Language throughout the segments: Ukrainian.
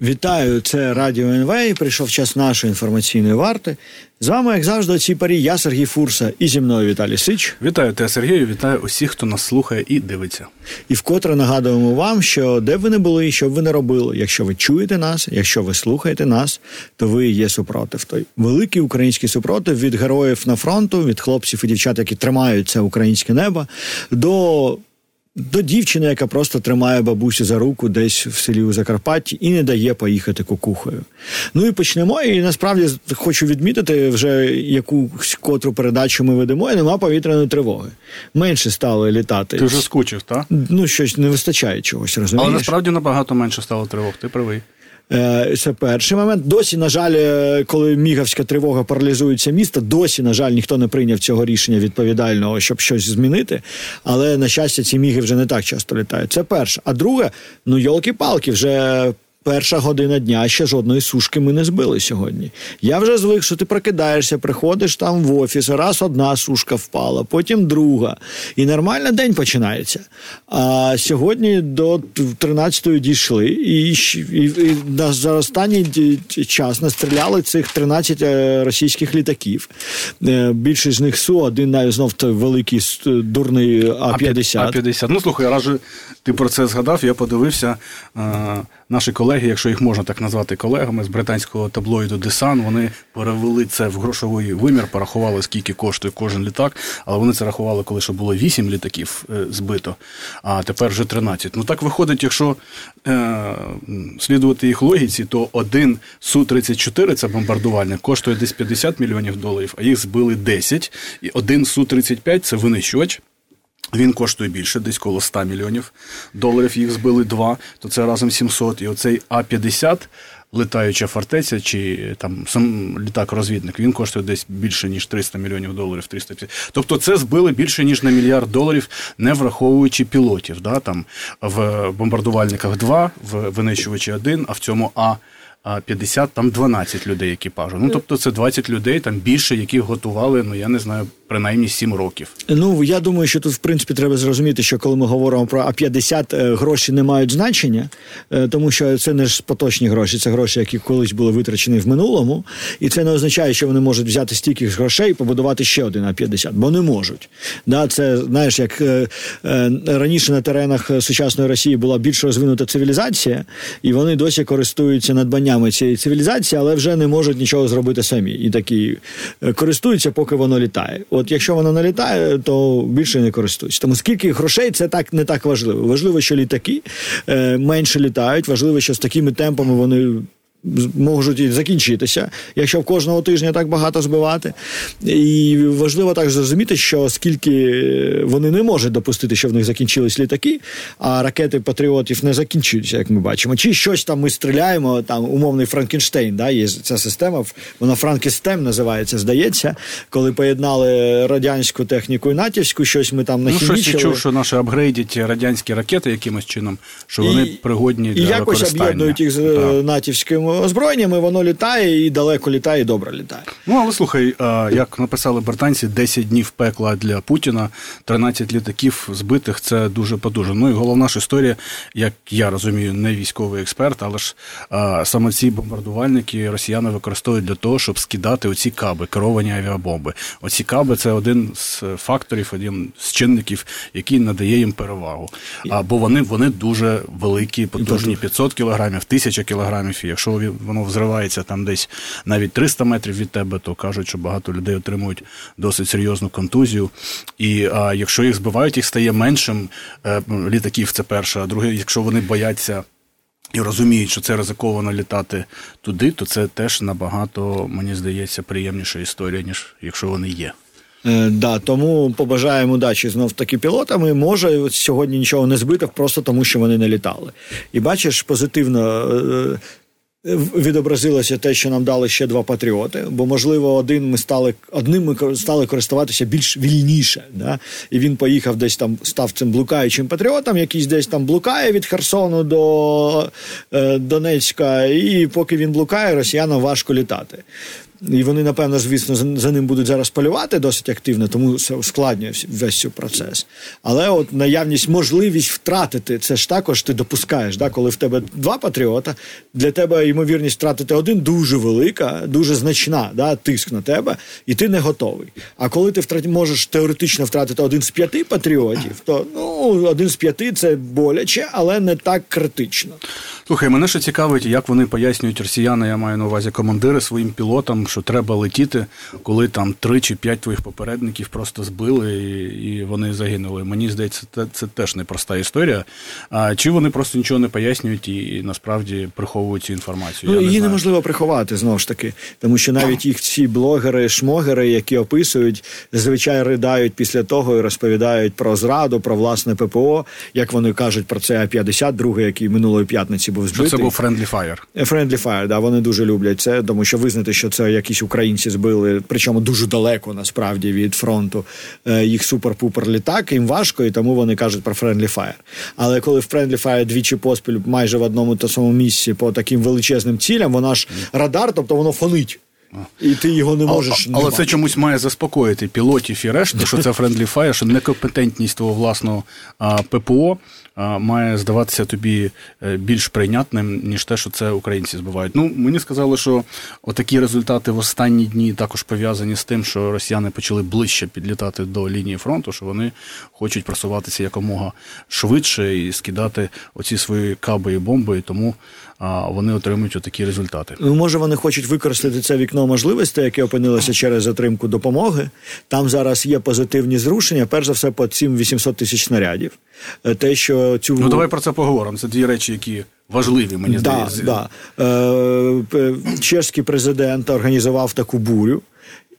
Вітаю, це Радіо НВ. Прийшов час нашої інформаційної варти. З вами, як завжди, у цій парі я Сергій Фурса і зі мною Віталій Сич. Вітаю тебе, Сергію, вітаю усіх, хто нас слухає і дивиться. І вкотре нагадуємо вам, що де б ви не були, і що б ви не робили, якщо ви чуєте нас, якщо ви слухаєте нас, то ви є супротив. Той великий український супротив від героїв на фронту, від хлопців і дівчат, які тримають це українське небо, до до дівчини, яка просто тримає бабусю за руку десь в селі у Закарпатті і не дає поїхати кукухою. Ну і почнемо. І насправді хочу відмітити вже якусь котру передачу ми ведемо, і нема повітряної тривоги. Менше стало літати. Ти вже скучив, так? Ну, щось не вистачає чогось, розумієш? Але насправді набагато менше стало тривог, ти правий. Е, це перший момент. Досі, на жаль, е, коли мігавська тривога паралізується місто, досі, на жаль, ніхто не прийняв цього рішення відповідального, щоб щось змінити. Але на щастя, ці міги вже не так часто літають. Це перше. А друге, ну йолки-палки, вже перша година дня ще жодної сушки ми не збили сьогодні. Я вже звик, що ти прокидаєшся, приходиш там в офіс, раз одна сушка впала, потім друга. І нормально день починається. А сьогодні до 13-ї дійшли, і, і, і за останній час настріляли цих 13 е, російських літаків. Е, більшість з них Су, один навіть знов той великий дурний А-50. А-50. Ну слухай, раз ти про це згадав, я подивився. Наші колеги, якщо їх можна так назвати колегами з британського таблоїду Десан, вони перевели це в грошовий вимір, порахували, скільки коштує кожен літак, але вони це рахували, коли ще було 8 літаків е, збито, а тепер вже 13. Ну так виходить, якщо е, слідувати їх логіці, то один Су-34, це бомбардувальник, коштує десь 50 мільйонів доларів, а їх збили 10. І один Су-35 це винищувач. Він коштує більше, десь коло 100 мільйонів доларів. Їх збили два, то це разом 700. І оцей А-50, летаюча фортеця, чи там сам літак-розвідник, він коштує десь більше, ніж 300 мільйонів доларів. 350. Тобто це збили більше, ніж на мільярд доларів, не враховуючи пілотів. Да? Там В бомбардувальниках 2, в винищувачі 1, а в цьому А. 50, там 12 людей екіпажу. Ну тобто це 20 людей, там більше, яких готували, ну я не знаю, принаймні 7 років. Ну я думаю, що тут в принципі треба зрозуміти, що коли ми говоримо про А-50, е, гроші не мають значення, е, тому що це не ж поточні гроші, це гроші, які колись були витрачені в минулому, і це не означає, що вони можуть взяти стільки грошей і побудувати ще один А-50, бо не можуть. Да, Це знаєш, як е, раніше на теренах сучасної Росії була більш розвинута цивілізація, і вони досі користуються надбаннями цієї цивілізації, але вже не можуть нічого зробити самі. І такі користуються, поки воно літає. От якщо не літає, то більше не користуються. Тому скільки грошей це так не так важливо. Важливо, що літаки е, менше літають. Важливо, що з такими темпами вони можуть і закінчитися, якщо в кожного тижня так багато збивати. І важливо так зрозуміти, що оскільки вони не можуть допустити, що в них закінчились літаки, а ракети патріотів не закінчуються, як ми бачимо. Чи щось там ми стріляємо, там умовний Франкенштейн, да, є ця система, вона FrankenSAM називається, здається, коли поєднали радянську техніку і натівську, щось ми там нахімічили. Ну, щось я чув, що наші апгрейдять радянські ракети якимось чином, що вони і, пригодні для і якось об'єднують їх з так. натівським озброєннями, воно літає і далеко літає, і добре літає. Ну але слухай, як написали британці, 10 днів пекла для Путіна, 13 літаків збитих це дуже подуже. Ну і головна ж історія, як я розумію, не військовий експерт, але ж саме ці бомбардувальники росіяни використовують для того, щоб скидати оці каби, керовані авіабомби. Оці каби це один з факторів, один з чинників, який надає їм перевагу. А бо вони вони дуже великі, потужні 500 кілограмів, 1000 кілограмів. І якщо воно взривається там десь навіть 300 метрів від тебе, то кажуть, що багато людей отримують досить серйозну контузію. І а, якщо їх збивають, їх стає меншим е, літаків. Це перше. А друге, якщо вони бояться. І розуміють, що це ризиковано літати туди, то це теж набагато, мені здається, приємніша історія, ніж якщо вони є. Е, да, Тому побажаємо удачі знов таки пілотами. Може сьогодні нічого не збити, просто тому що вони не літали. І бачиш, позитивно е, відобразилося те, що нам дали ще два патріоти, бо можливо, один ми стали одним ми стали користуватися більш вільніше. Да? І він поїхав десь там, став цим блукаючим патріотом, якийсь десь там блукає від Херсону до е, Донецька, і поки він блукає, росіянам важко літати. І вони, напевно, звісно, за ним будуть зараз полювати досить активно, тому це ускладнює весь цей процес. Але от наявність, можливість втратити, це ж також ти допускаєш. Да? Коли в тебе два патріота, для тебе ймовірність втратити один дуже велика, дуже значна, да? тиск на тебе, і ти не готовий. А коли ти втрат... можеш теоретично втратити один з п'яти патріотів, то ну один з п'яти це боляче, але не так критично. Слухай, мене ще цікавить, як вони пояснюють росіяни, я маю на увазі командири своїм пілотам, що треба летіти, коли там три чи п'ять твоїх попередників просто збили і і вони загинули. Мені здається, це це теж непроста історія. А чи вони просто нічого не пояснюють і, і насправді приховують цю інформацію? Ну, я її не неможливо приховати знову ж таки, тому що навіть їх всі блогери, шмогери, які описують, зазвичай ридають після того і розповідають про зраду, про власне ППО, як вони кажуть про це А-52, який минулої п'ятниці був збитий. Що це був Friendly Fire. Friendly Fire, да, вони дуже люблять це, тому що визнати, що це якісь українці збили, причому дуже далеко насправді від фронту е, їх супер-пупер літак, їм важко, і тому вони кажуть про Friendly Fire. Але коли в Friendly Fire двічі поспіль майже в одному та самому місці по таким величезним цілям, вона ж радар, тобто воно фонить. І ти його не можеш. Але, але це чомусь має заспокоїти пілотів і решту, що це Friendly Fire, що некомпетентність твого власного а, ППО має здаватися тобі е, більш прийнятним, ніж те, що це українці збивають. Ну, мені сказали, що отакі результати в останні дні також пов'язані з тим, що росіяни почали ближче підлітати до лінії фронту, що вони хочуть просуватися якомога швидше і скидати оці свої каби і бомби, і тому вони отримують отакі результати. Ну, може, вони хочуть використати це вікно можливостей, яке опинилося через затримку допомоги. Там зараз є позитивні зрушення. Перш за все, по цим 800 тисяч снарядів. Е, те, що цю ну давай про це поговоримо. Це дві речі, які важливі. Мені да, здається. Да. Е, Чеський президент організував таку бурю.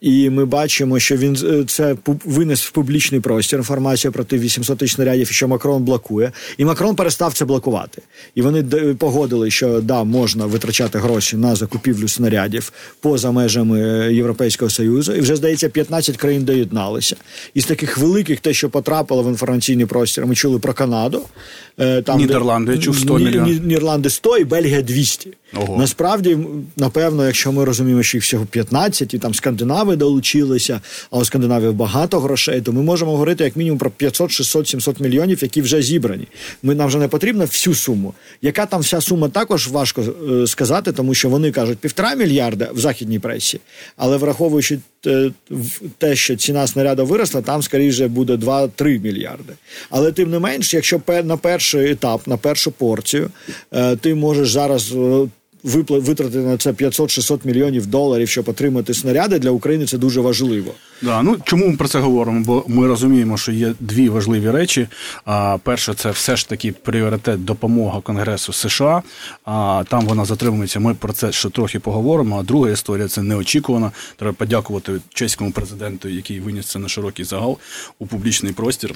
І ми бачимо, що він е, це винес в публічний простір інформацію про ті 800 тисяч снарядів, що Макрон блокує, і Макрон перестав це блокувати. І вони погодили, що да, можна витрачати гроші на закупівлю снарядів поза межами Європейського союзу. І вже здається, 15 країн доєдналися. Із таких великих, те, що потрапило в інформаційний простір, ми чули про Канаду. Е, там Нідерланди де, чув 100 мільйонів. Нідерланди 100 і Бельгія 200. Ого. Насправді, напевно, якщо ми розуміємо, що їх всього 15, і там Скандинави долучилися, а у Скандинавії багато грошей, то ми можемо говорити як мінімум про 500, 600, 700 мільйонів, які вже зібрані. Ми нам вже не потрібна всю суму. Яка там вся сума також важко е, сказати, тому що вони кажуть півтора мільярда в західній пресі, але враховуючи е, те, що ціна снаряду виросла, там скоріше буде 2-3 мільярди. Але тим не менш, якщо на перший етап, на першу порцію, е, ти можеш зараз витратити на це 500-600 мільйонів доларів, щоб отримати снаряди для України. Це дуже важливо. Да, ну чому ми про це говоримо? Бо ми розуміємо, що є дві важливі речі. А перше, це все ж таки пріоритет допомога Конгресу США. А там вона затримується. Ми про це ще трохи поговоримо. А друга історія це неочікувана. Треба подякувати чеському президенту, який виніс це на широкий загал у публічний простір.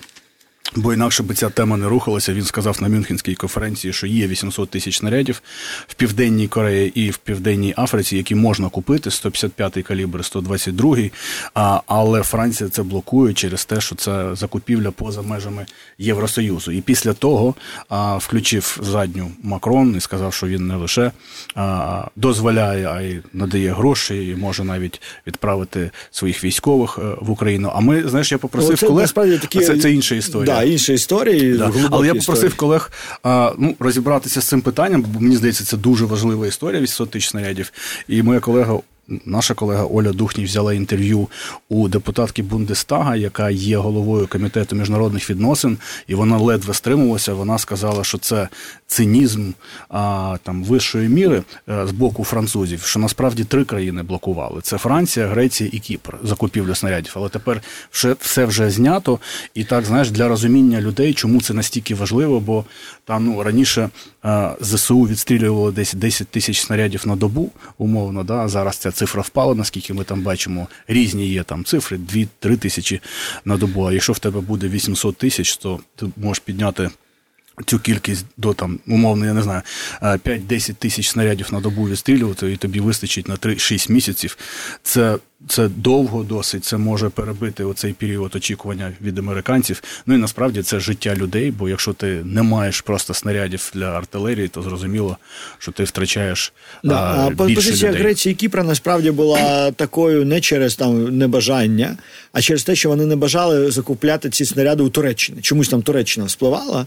Бо інакше би ця тема не рухалася. Він сказав на Мюнхенській конференції, що є 800 тисяч снарядів в південній Кореї і в південній Африці, які можна купити 155-й калібр, 122-й, а, Але Франція це блокує через те, що це закупівля поза межами Євросоюзу. І після того а, включив задню Макрон і сказав, що він не лише а, дозволяє, а й надає гроші, і може навіть відправити своїх військових е, в Україну. А ми знаєш, я попросив О, колег, такі... це, це інша історія. Да, інші історії. Да. Але я попросив історії. колег а, ну, розібратися з цим питанням, бо мені здається, це дуже важлива історія 800 тисяч снарядів. І моя колега Наша колега Оля Духній взяла інтерв'ю у депутатки Бундестага, яка є головою комітету міжнародних відносин, і вона ледве стримувалася. Вона сказала, що це цинізм а, там вищої міри е, з боку французів. Що насправді три країни блокували: це Франція, Греція і Кіпр закупівлю снарядів. Але тепер все, все вже знято. І так знаєш, для розуміння людей, чому це настільки важливо, бо там ну раніше а, ЗСУ відстрілювало десь 10 тисяч снарядів на добу, умовно. Да, зараз ця цифра впала, наскільки ми там бачимо, різні є там цифри, 2-3 тисячі на добу. А якщо в тебе буде 800 тисяч, то ти можеш підняти. Цю кількість до там, умовно, я не знаю, 5-10 тисяч снарядів на добу відстрілювати, і тобі вистачить на 3-6 місяців. Це це довго досить, це може перебити оцей період очікування від американців. Ну і насправді це життя людей. Бо якщо ти не маєш просто снарядів для артилерії, то зрозуміло, що ти втрачаєш да, а, а більше позиція людей. Греції і Кіпра насправді була такою не через там небажання, а через те, що вони не бажали закупляти ці снаряди у Туреччині. Чомусь там Туреччина вспливала.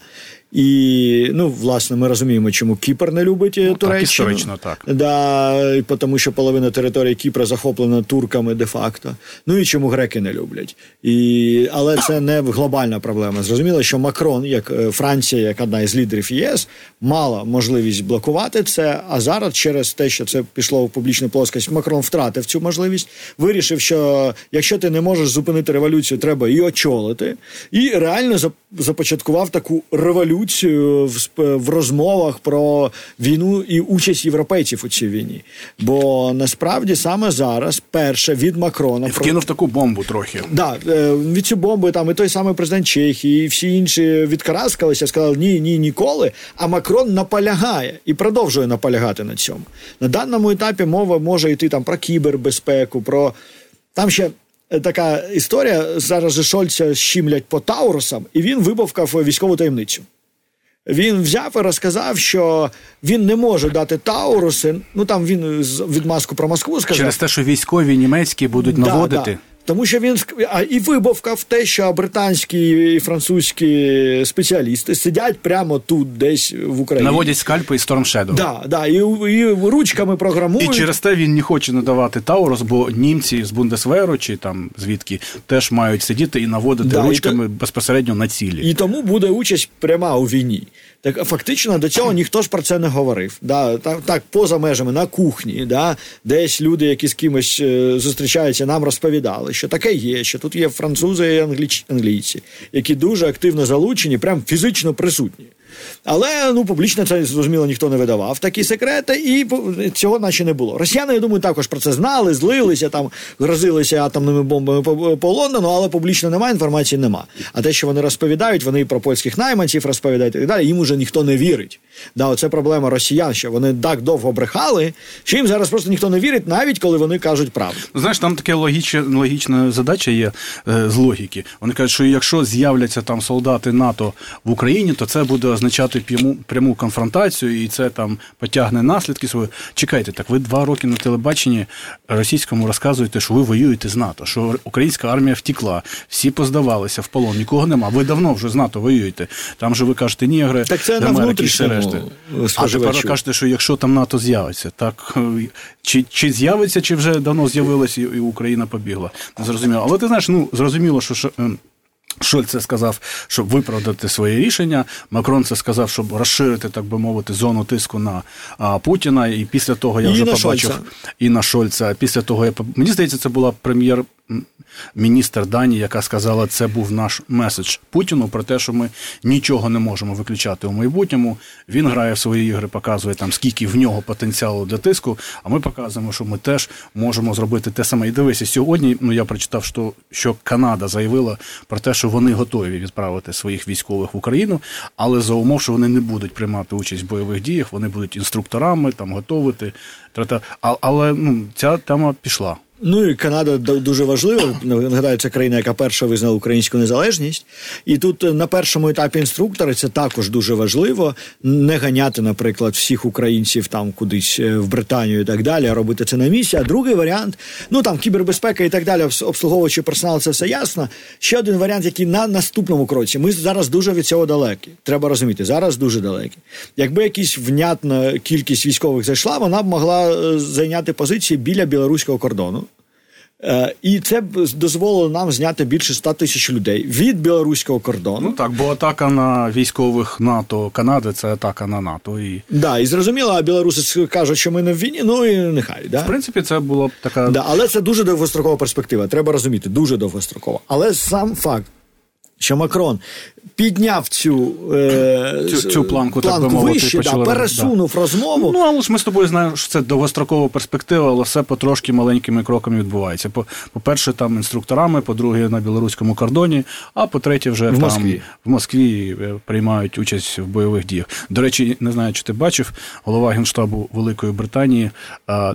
І ну, власне, ми розуміємо, чому Кіпр не любить ну, Туреччину. Так, історично, так. Да, тому що половина території Кіпра захоплена турками де-факто. Ну і чому греки не люблять. І, Але це не глобальна проблема. Зрозуміло, що Макрон, як е, Франція, як одна із лідерів ЄС, мала можливість блокувати це. А зараз, через те, що це пішло в публічну плоскость, Макрон втратив цю можливість. Вирішив, що якщо ти не можеш зупинити революцію, треба і очолити. І реально започаткував таку революцію в розмовах про війну і участь європейців у цій війні. Бо насправді саме зараз перше від Макрона вкинув таку бомбу трохи. Да, від цю бомби там і той самий президент Чехії, і всі інші відкараскалися, сказали ні, ні, ніколи. А Макрон наполягає і продовжує наполягати на цьому. На даному етапі мова може йти там про кібербезпеку, про там ще. Така історія зараз же Шольця щімлять по Таурусам, і він вибавкав військову таємницю. Він взяв і розказав, що він не може дати Тауруси. Ну там він відмазку про Москву сказав. через те, що військові німецькі будуть да, наводити. Да. Тому що він а і вибавкав те, що британські і французькі спеціалісти сидять прямо тут, десь в Україні. Наводять скальпи і Shadow. Да, да, і, і ручками програмують. І через те він не хоче надавати Таурус, бо німці з Бундесверу чи там звідки теж мають сидіти і наводити да, ручками і то... безпосередньо на цілі. І тому буде участь пряма у війні. Так фактично до цього ніхто ж про це не говорив. Да, Так, так поза межами на кухні, да, десь люди, які з кимось е, зустрічаються, нам розповідали, що таке є, що тут є французи і англійці, які дуже активно залучені, прям фізично присутні. Але ну публічно це зрозуміло ніхто не видавав такі секрети, і цього наче не було. Росіяни, я думаю, також про це знали, злилися там, грозилися атомними бомбами по, по Лондону, але публічно немає, інформації нема. А те, що вони розповідають, вони про польських найманців розповідають і так далі. Їм уже ніхто не вірить. Да, Оце проблема росіян, що вони так довго брехали, що їм зараз просто ніхто не вірить, навіть коли вони кажуть правду. Ну, знаєш, там таке логічна, логічна задача є е, з логіки. Вони кажуть, що якщо з'являться там солдати НАТО в Україні, то це буде означати пряму, пряму конфронтацію, і це там потягне наслідки свої. Чекайте, так ви два роки на телебаченні російському розказуєте, що ви воюєте з НАТО, що українська армія втікла, всі поздавалися в полон, нікого нема. Ви давно вже з НАТО воюєте. Там же ви кажете, нігри, так це на внутрішньому А тепер кажете, що якщо там НАТО з'явиться, так чи чи з'явиться, чи вже давно з'явилось, і, і Україна побігла. Не зрозуміло. Але ти знаєш, ну зрозуміло, що. Ем, Шольц це сказав, щоб виправдати своє рішення. Макрон це сказав, щоб розширити, так би мовити, зону тиску на а, Путіна. І після того я і вже побачив Шольца. і на Шольца. Після того я мені здається, це була прем'єр. Міністр Данії, яка сказала, це був наш меседж Путіну про те, що ми нічого не можемо виключати у майбутньому. Він грає в свої ігри, показує там скільки в нього потенціалу для тиску. А ми показуємо, що ми теж можемо зробити те саме. І дивися, сьогодні. Ну я прочитав, що що Канада заявила про те, що вони готові відправити своїх військових в Україну, але за умов, що вони не будуть приймати участь в бойових діях, вони будуть інструкторами там готовити. Але ну ця тема пішла. Ну і Канада дуже важлива. Нагадаю, це країна, яка перша визнала українську незалежність. І тут на першому етапі інструктори це також дуже важливо. Не ганяти, наприклад, всіх українців там кудись в Британію і так далі, а робити це на місці. А другий варіант, ну там кібербезпека і так далі, обслуговуючи персонал, це все ясно. Ще один варіант, який на наступному кроці. Ми зараз дуже від цього далекі. Треба розуміти, зараз дуже далекі. Якби якась внятна кількість військових зайшла, вона б могла зайняти позиції біля білоруського кордону. І це дозволило нам зняти більше 100 тисяч людей від білоруського кордону. Ну так, бо атака на військових НАТО Канади це атака на НАТО. І да, і зрозуміло, а білоруси кажуть, що ми не в війні. Ну і нехай да в принципі це було б така. Да, але це дуже довгострокова перспектива. Треба розуміти, дуже довгострокова. Але сам факт. Що Макрон підняв цю е, цю, цю планку, планку так би мовити, вище, да, пересунув да. розмову. Ну, але ж ми з тобою знаємо, що це довгострокова перспектива, але все потрошки маленькими кроками відбувається. По-перше, там інструкторами, по-друге, на білоруському кордоні, а по-третє, вже в там Москві. в Москві е, приймають участь в бойових діях. До речі, не знаю, чи ти бачив, голова Генштабу Великої Британії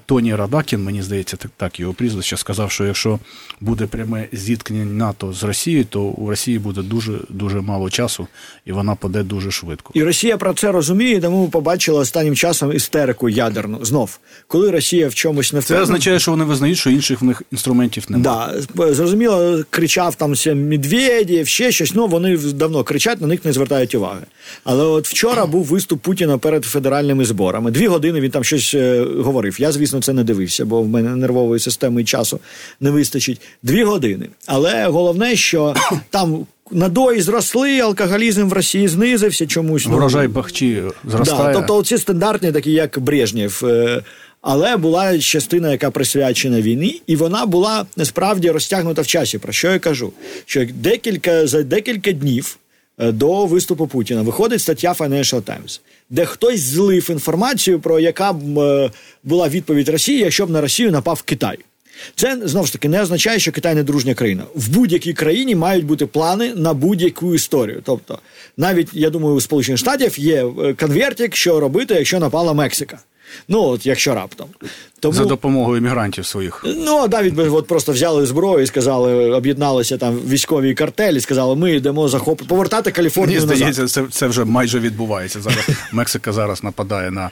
Тоні Радакін, мені здається, так, так його прізвище, сказав, що якщо буде пряме зіткнення НАТО з Росією, то у Росії буде дуже дуже мало часу, і вона паде дуже швидко. І Росія про це розуміє, тому ми побачили останнім часом істерику ядерну. Знов, коли Росія в чомусь не впевнена... Це означає, що вони визнають, що інших в них інструментів немає. Да, зрозуміло, кричав там Медведєв, ще щось. Ну вони давно кричать, на них не звертають уваги. Але от вчора був виступ Путіна перед федеральними зборами. Дві години він там щось е, говорив. Я, звісно, це не дивився, бо в мене нервової системи і часу не вистачить. Дві години. Але головне, що там надої зросли, алкоголізм в Росії знизився чомусь. Врожай бахчі зростає. Да, тобто ці стандартні, такі як Брежнєв. Але була частина, яка присвячена війні, і вона була насправді розтягнута в часі. Про що я кажу? Що декілька за декілька днів до виступу Путіна виходить стаття Financial Times, де хтось злив інформацію, про яка б була відповідь Росії, якщо б на Росію напав Китай. Це знову ж таки не означає, що Китай не дружня країна. В будь-якій країні мають бути плани на будь-яку історію. Тобто, навіть я думаю, у Сполучених Штатів є конвертик, що робити, якщо напала Мексика. Ну, от якщо раптом. Тому... За допомогою іммігрантів своїх. Ну, навіть би от просто взяли зброю і сказали, об'єдналися там військові картелі, сказали, ми йдемо захоп... повертати Каліфорнію. Мені здається, назад. це це вже майже відбувається. Зараз Мексика зараз нападає на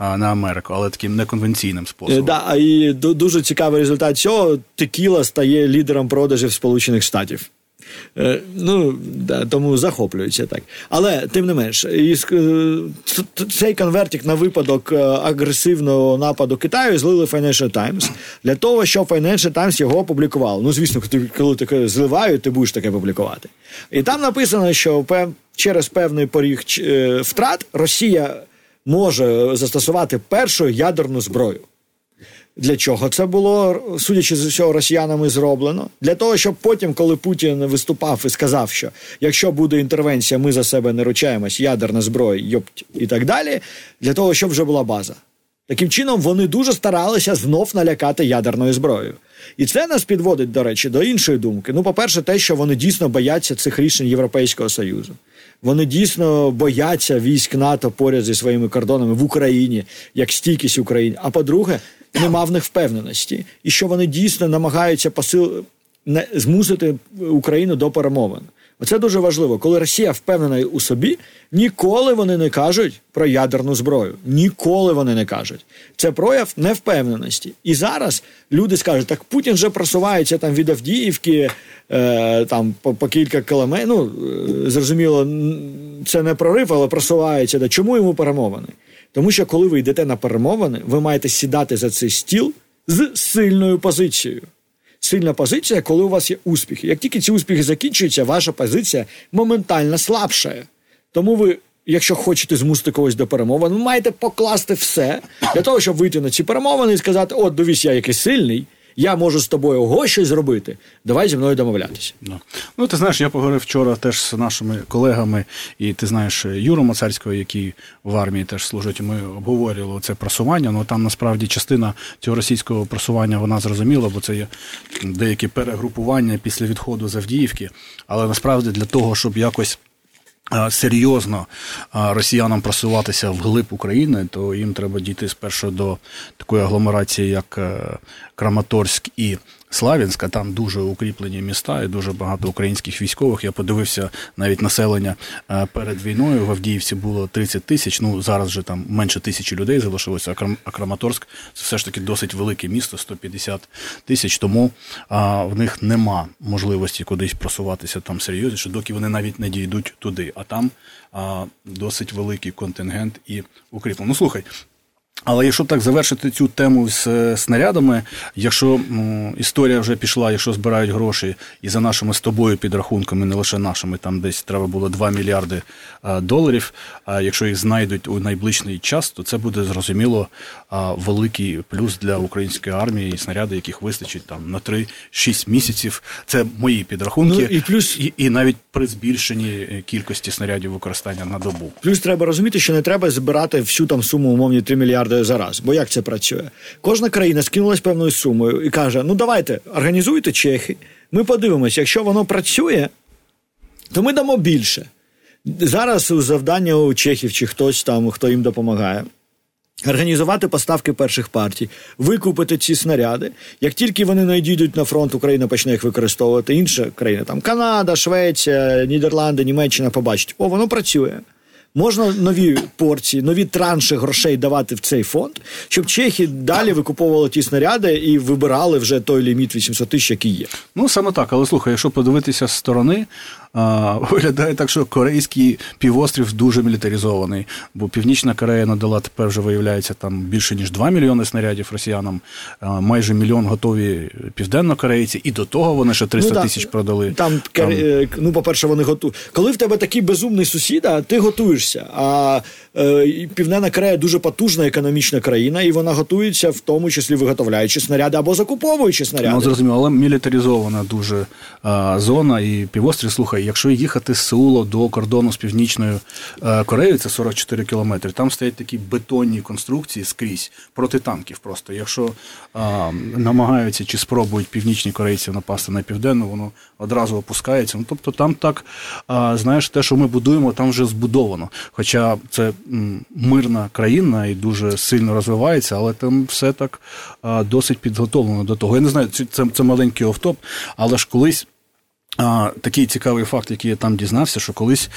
на Америку, але таким неконвенційним способом. Да, і дуже цікавий результат цього. Текіла стає лідером продажів Сполучених Штатів. Ну, да, тому захоплюється так. Але тим не менш, цей конвертик на випадок агресивного нападу Китаю злили Financial Times для того, щоб Financial Times його опублікував. Ну, звісно, коли таке зливають, ти будеш таке публікувати. І там написано, що через певний поріг втрат Росія може застосувати першу ядерну зброю. Для чого це було, судячи з усього, росіянами зроблено? Для того, щоб потім, коли Путін виступав і сказав, що якщо буде інтервенція, ми за себе не ручаємось, ядерна зброя, йопть і так далі, для того, щоб вже була база. Таким чином, вони дуже старалися знов налякати ядерною зброєю. І це нас підводить, до речі, до іншої думки. Ну, по-перше, те, що вони дійсно бояться цих рішень Європейського Союзу. Вони дійсно бояться військ НАТО поряд зі своїми кордонами в Україні, як стійкість України. А по-друге, нема в них впевненості, і що вони дійсно намагаються посил... не... змусити Україну до перемовин. Оце дуже важливо. Коли Росія впевнена у собі, ніколи вони не кажуть про ядерну зброю. Ніколи вони не кажуть. Це прояв невпевненості. І зараз люди скажуть, так Путін вже просувається там від Авдіївки там по, по кілька кілометрів. Ну, е, зрозуміло, це не прорив, але просувається. Да. Чому йому перемовини? Тому що коли ви йдете на перемовини, ви маєте сідати за цей стіл з сильною позицією сильна позиція, коли у вас є успіхи. Як тільки ці успіхи закінчуються, ваша позиція моментально слабшає. Тому ви, якщо хочете змусити когось до перемовин, ви маєте покласти все для того, щоб вийти на ці перемовини і сказати: От, дивись, я якийсь сильний. Я можу з тобою ого щось зробити. Давай зі мною домовлятися. Ну, ну ти знаєш, я поговорив вчора теж з нашими колегами, і ти знаєш Юру Мацарського, який в армії теж служить. Ми обговорювали це просування. Ну там насправді частина цього російського просування вона зрозуміла, бо це є деякі перегрупування після відходу з Авдіївки. Але насправді для того, щоб якось. Серйозно росіянам просуватися в глиб України, то їм треба дійти спершу до такої агломерації, як е, Краматорськ і Слав'янська, там дуже укріплені міста і дуже багато українських військових. Я подивився навіть населення е, перед війною. В Авдіївці було 30 тисяч. Ну зараз вже там менше тисячі людей залишилося. А Краматорськ це все ж таки досить велике місто, 150 тисяч. Тому а, в них нема можливості кудись просуватися там серйозніше, доки вони навіть не дійдуть туди. А там а, досить великий контингент і укріплено. Ну слухай. Але якщо так завершити цю тему з е, снарядами, якщо ну, історія вже пішла, якщо збирають гроші і за нашими з тобою підрахунками, не лише нашими, там десь треба було 2 мільярди доларів. А якщо їх знайдуть у найближчий час, то це буде зрозуміло великий плюс для української армії і снаряди, яких вистачить там на 3-6 місяців. Це мої підрахунки, ну, і плюс і, і навіть при збільшенні кількості снарядів використання на добу. Плюс треба розуміти, що не треба збирати всю там суму умовні 3 мільярди зараз. Бо як це працює? Кожна країна скинулась певною сумою і каже: ну давайте організуйте чехи. Ми подивимося, якщо воно працює, то ми дамо більше. Зараз завдання у чехів чи хтось там, хто їм допомагає. Організувати поставки перших партій, викупити ці снаряди. Як тільки вони надійдуть на фронт, Україна почне їх використовувати. Інша країна, там Канада, Швеція, Нідерланди, Німеччина побачить, о, воно працює. Можна нові порції, нові транші грошей давати в цей фонд, щоб чехи далі викуповували ті снаряди і вибирали вже той ліміт 800 тисяч, який є. Ну саме так, але слухай, якщо подивитися з сторони, виглядає так, що корейський півострів дуже мілітаризований, бо Північна Корея надала тепер вже виявляється там більше ніж 2 мільйони снарядів росіянам, майже мільйон готові південнокорейці, і до того вони ще 300 ну, тисяч продали. Там, там ну, по-перше, вони готують. Коли в тебе такий безумний сусід, а ти готуєшся. А е, Південна Корея дуже потужна економічна країна, і вона готується, в тому числі виготовляючи снаряди або закуповуючи снаряди. Ну, зрозуміло, але мілітаризована дуже а, зона і півострів, слухай якщо їхати з Сеула до кордону з Північною е, Кореєю, це 44 кілометри, там стоять такі бетонні конструкції скрізь проти танків. Просто якщо а, намагаються чи спробують північні корейці напасти на південну, воно одразу опускається. Ну тобто там так а, знаєш, те, що ми будуємо, там вже збудовано. Хоча це мирна країна і дуже сильно розвивається, але там все так а, досить підготовлено до того. Я не знаю, це, це маленький офтоп, але ж колись. А, Такий цікавий факт, який я там дізнався, що колись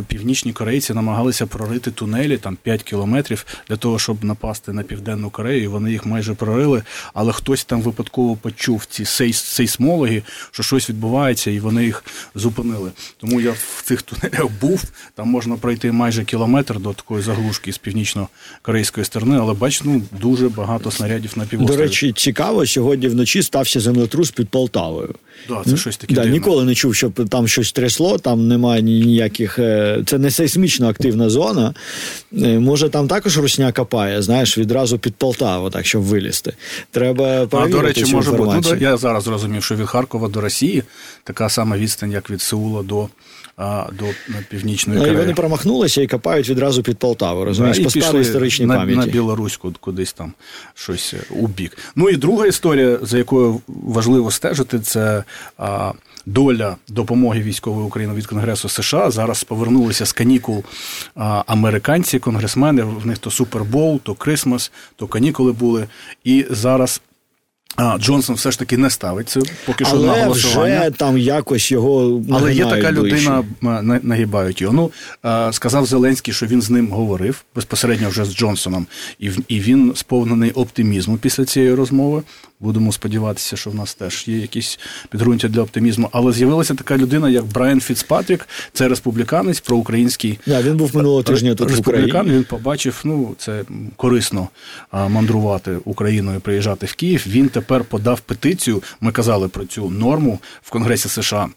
північні корейці намагалися прорити тунелі там 5 кілометрів для того, щоб напасти на південну Корею. і Вони їх майже прорили, але хтось там випадково почув ці сейсмологи, що щось відбувається, і вони їх зупинили. Тому я в цих тунелях був. Там можна пройти майже кілометр до такої заглушки з північно-корейської сторони, але бач, ну дуже багато снарядів на півострові. До речі, цікаво, сьогодні вночі стався землетрус під Полтавою. Да, це щось таке. Да, Ніколи не чув, щоб там щось трясло, там немає ніяких. Це не сейсмічно активна зона. Е, може, там також русня копає, знаєш, відразу під Полтаву, так щоб вилізти. Треба перевірити А, до речі, цю може бути. Ну, я зараз зрозумів, що від Харкова до Росії така сама відстань, як від Сеула до а, до північної ну, Кореї. Вони промахнулися і копають відразу під Полтаву. Розумієш, по старій історичній на, пам'яті. на Білоруську кудись там щось е, у бік. Ну і друга історія, за якою важливо стежити, це а, доля допомоги військової України від Конгресу США. Зараз повернулися з канікул американці, конгресмени. В них то Супербол, то Крисмас, то канікули були. І зараз. А Джонсон все ж таки не ставить це поки що Але на голосування. вже там якось його але є така людина, нагибають його. Ну сказав Зеленський, що він з ним говорив безпосередньо вже з Джонсоном, і і він сповнений оптимізму після цієї розмови. Будемо сподіватися, що в нас теж є якісь підґрунтя для оптимізму. Але з'явилася така людина, як Брайан Фіцпатрік, це республіканець, проукраїнський да, він був минулого тижня тут республікан. Він побачив, ну це корисно мандрувати Україною, приїжджати в Київ. Він тепер подав петицію. Ми казали про цю норму в Конгресі США.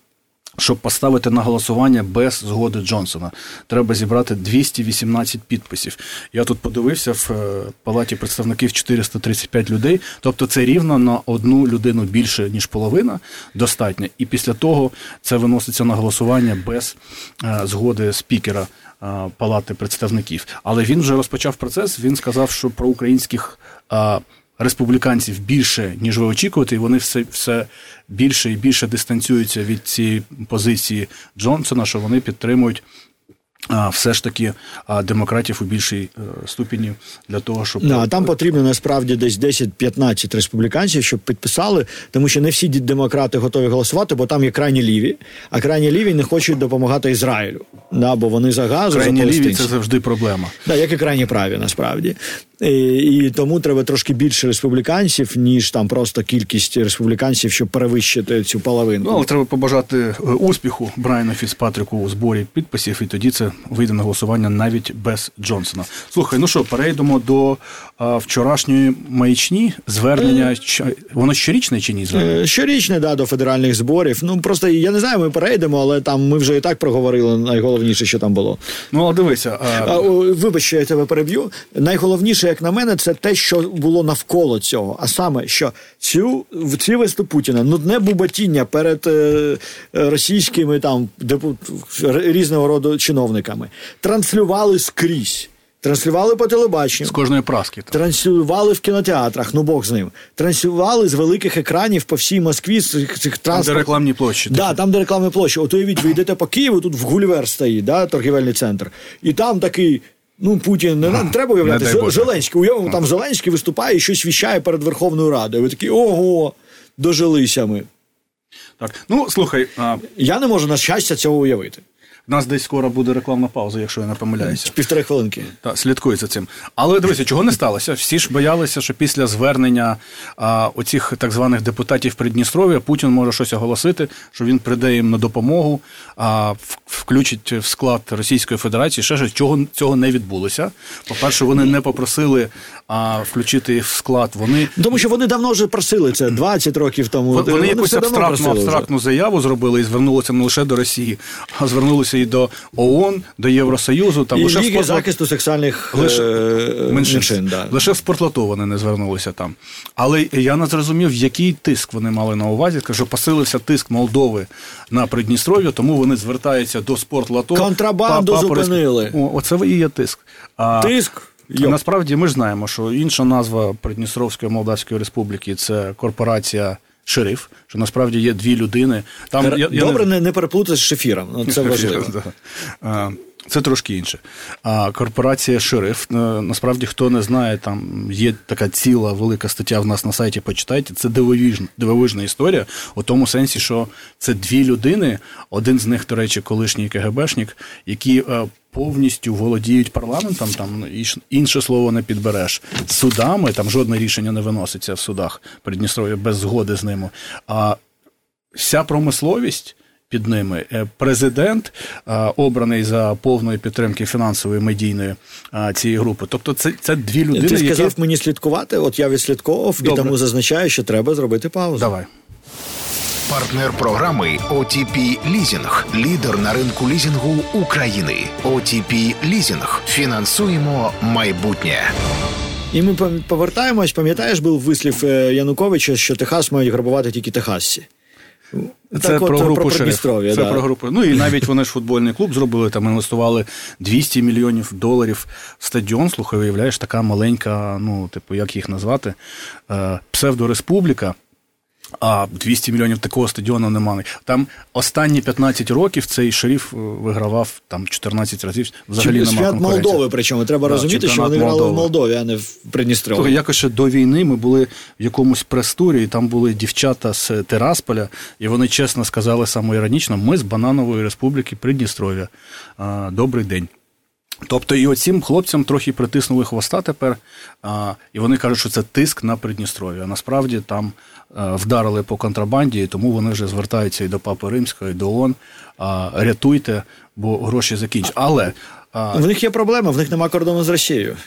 Щоб поставити на голосування без згоди Джонсона, треба зібрати 218 підписів. Я тут подивився в е, палаті представників 435 людей. Тобто це рівно на одну людину більше ніж половина достатньо. І після того це виноситься на голосування без е, згоди спікера е, палати представників. Але він вже розпочав процес. Він сказав, що про українських республіканців більше, ніж ви очікуєте, і вони все все більше і більше дистанціюються від цієї позиції Джонсона, що вони підтримують все ж таки демократів у більшій е, ступені для того, щоб да, там потрібно насправді десь 10-15 республіканців, щоб підписали, тому що не всі демократи готові голосувати, бо там є крайні ліві, а крайні ліві не хочуть допомагати Ізраїлю. Да, бо вони за газу крайні за ліві це завжди проблема. Да, як і крайні праві, насправді. І, і тому треба трошки більше республіканців, ніж там просто кількість республіканців, щоб перевищити цю половину. Ну, але треба побажати е, успіху Брайана Фіцпатріку у зборі підписів, і тоді це вийде на голосування навіть без Джонсона. Слухай, ну що, перейдемо до вчорашньої маячні звернення, е... воно щорічне чи ні? Звернення? Щорічне, да, до федеральних зборів. Ну просто я не знаю, ми перейдемо, але там ми вже і так проговорили найголовніше, що там було. Ну, а дивися. А... Вибач, що я тебе переб'ю. Найголовніше, як на мене, це те, що було навколо цього. А саме, що цю в ці виступ Путіна нудне буботіння перед е, російськими там депу, різного роду чиновниками транслювали скрізь. Транслювали по телебаченню. З кожної праски. Там. Транслювали в кінотеатрах, ну Бог з ним. Транслювали з великих екранів по всій Москві. З цих транспорт... Там, де рекламні площі. Да, там, де рекламні площі. От уявіть, ви йдете по Києву, тут в Гульвер стоїть, да, торгівельний центр. І там такий. Ну, Путін не, не треба уявляти. Не Зеленський. Уявимо, там Зеленський виступає і щось віщає перед Верховною Радою. Ви такі, ого, дожилися ми. Так, ну слухай. А... Я не можу на щастя цього уявити. У нас десь скоро буде рекламна пауза, якщо я не помиляюся. Півтори хвилинки. Так, слідкуй за цим. Але дивися, чого не сталося? Всі ж боялися, що після звернення а, оцих так званих депутатів Придністров'я Путін може щось оголосити, що він прийде їм на допомогу, а, включить в склад Російської Федерації. Ще ж чого цього не відбулося. По-перше, вони не попросили а, включити їх в склад. Вони тому, що вони давно вже просили це 20 років тому. Вони, вони якусь абстрактну абстрактну заяву зробили і звернулися не лише до Росії, а звернулися і до ООН, до Євросоюзу, там і лише Ліги спорт... захисту сексуальних лише, е... меншин. меншин да. Лише в спортлото вони не звернулися там. Але я не зрозумів, який тиск вони мали на увазі. Що посилився тиск Молдови на Придністров'я, тому вони звертаються до спортлото. Контрабанду па, зупинили. О, Оце і є тиск. А, Тиск. Йоп. Насправді ми ж знаємо, що інша назва Придністровської Молдавської Республіки це корпорація шериф, що насправді є дві людини. Там Добре, я не, не переплутати з шефіром. Ну, це важливо. Це трошки інше. А корпорація Шериф, е, насправді, хто не знає, там є така ціла велика стаття в нас на сайті. Почитайте. Це дивовижна, дивовижна історія, у тому сенсі, що це дві людини. Один з них, до речі, колишній КГБшник, які е, повністю володіють парламентом. Там інше слово не підбереш судами. Там жодне рішення не виноситься в судах Придністров'я без згоди з ними. А вся промисловість під ними. Е, президент обраний за повної підтримки фінансової медійної цієї групи. Тобто, це це дві людини. Ти сказав які... мені слідкувати. От я відслідковував і тому зазначаю, що треба зробити паузу. Давай. Партнер програми OTP Лізінг. Лідер на ринку лізінгу України. OTP Лізінг. Фінансуємо майбутнє. І ми повертаємось. Пам'ятаєш, був вислів е, Януковича, що Техас мають грабувати тільки Техасці. Це так про от, групу про Це да. про групу. Ну і навіть вони ж футбольний клуб зробили, там інвестували 200 мільйонів доларів в стадіон. Слухай, виявляєш, така маленька, ну, типу, як їх назвати, е, псевдореспубліка. А 200 мільйонів такого стадіону немає. Там останні 15 років цей шериф е, вигравав там 14 разів. Взагалі немає Свят Молдови, причому треба да, розуміти, що вони грали в Молдові, а не в Придністрові. Якось ще до війни ми були в якомусь прес-турі, і там були дівчата з Терасполя, і вони чесно сказали самоіронічно: ми з Бананової республіки Придністров'я. Добрий день. Тобто і оцім хлопцям трохи притиснули хвоста тепер, а, і вони кажуть, що це тиск на Придністров'я. А насправді там вдарили по контрабанді, тому вони вже звертаються і до Папи Римського, і до ООН. Рятуйте, бо гроші закінчать. Але в них є проблема, в них нема кордону з Росією.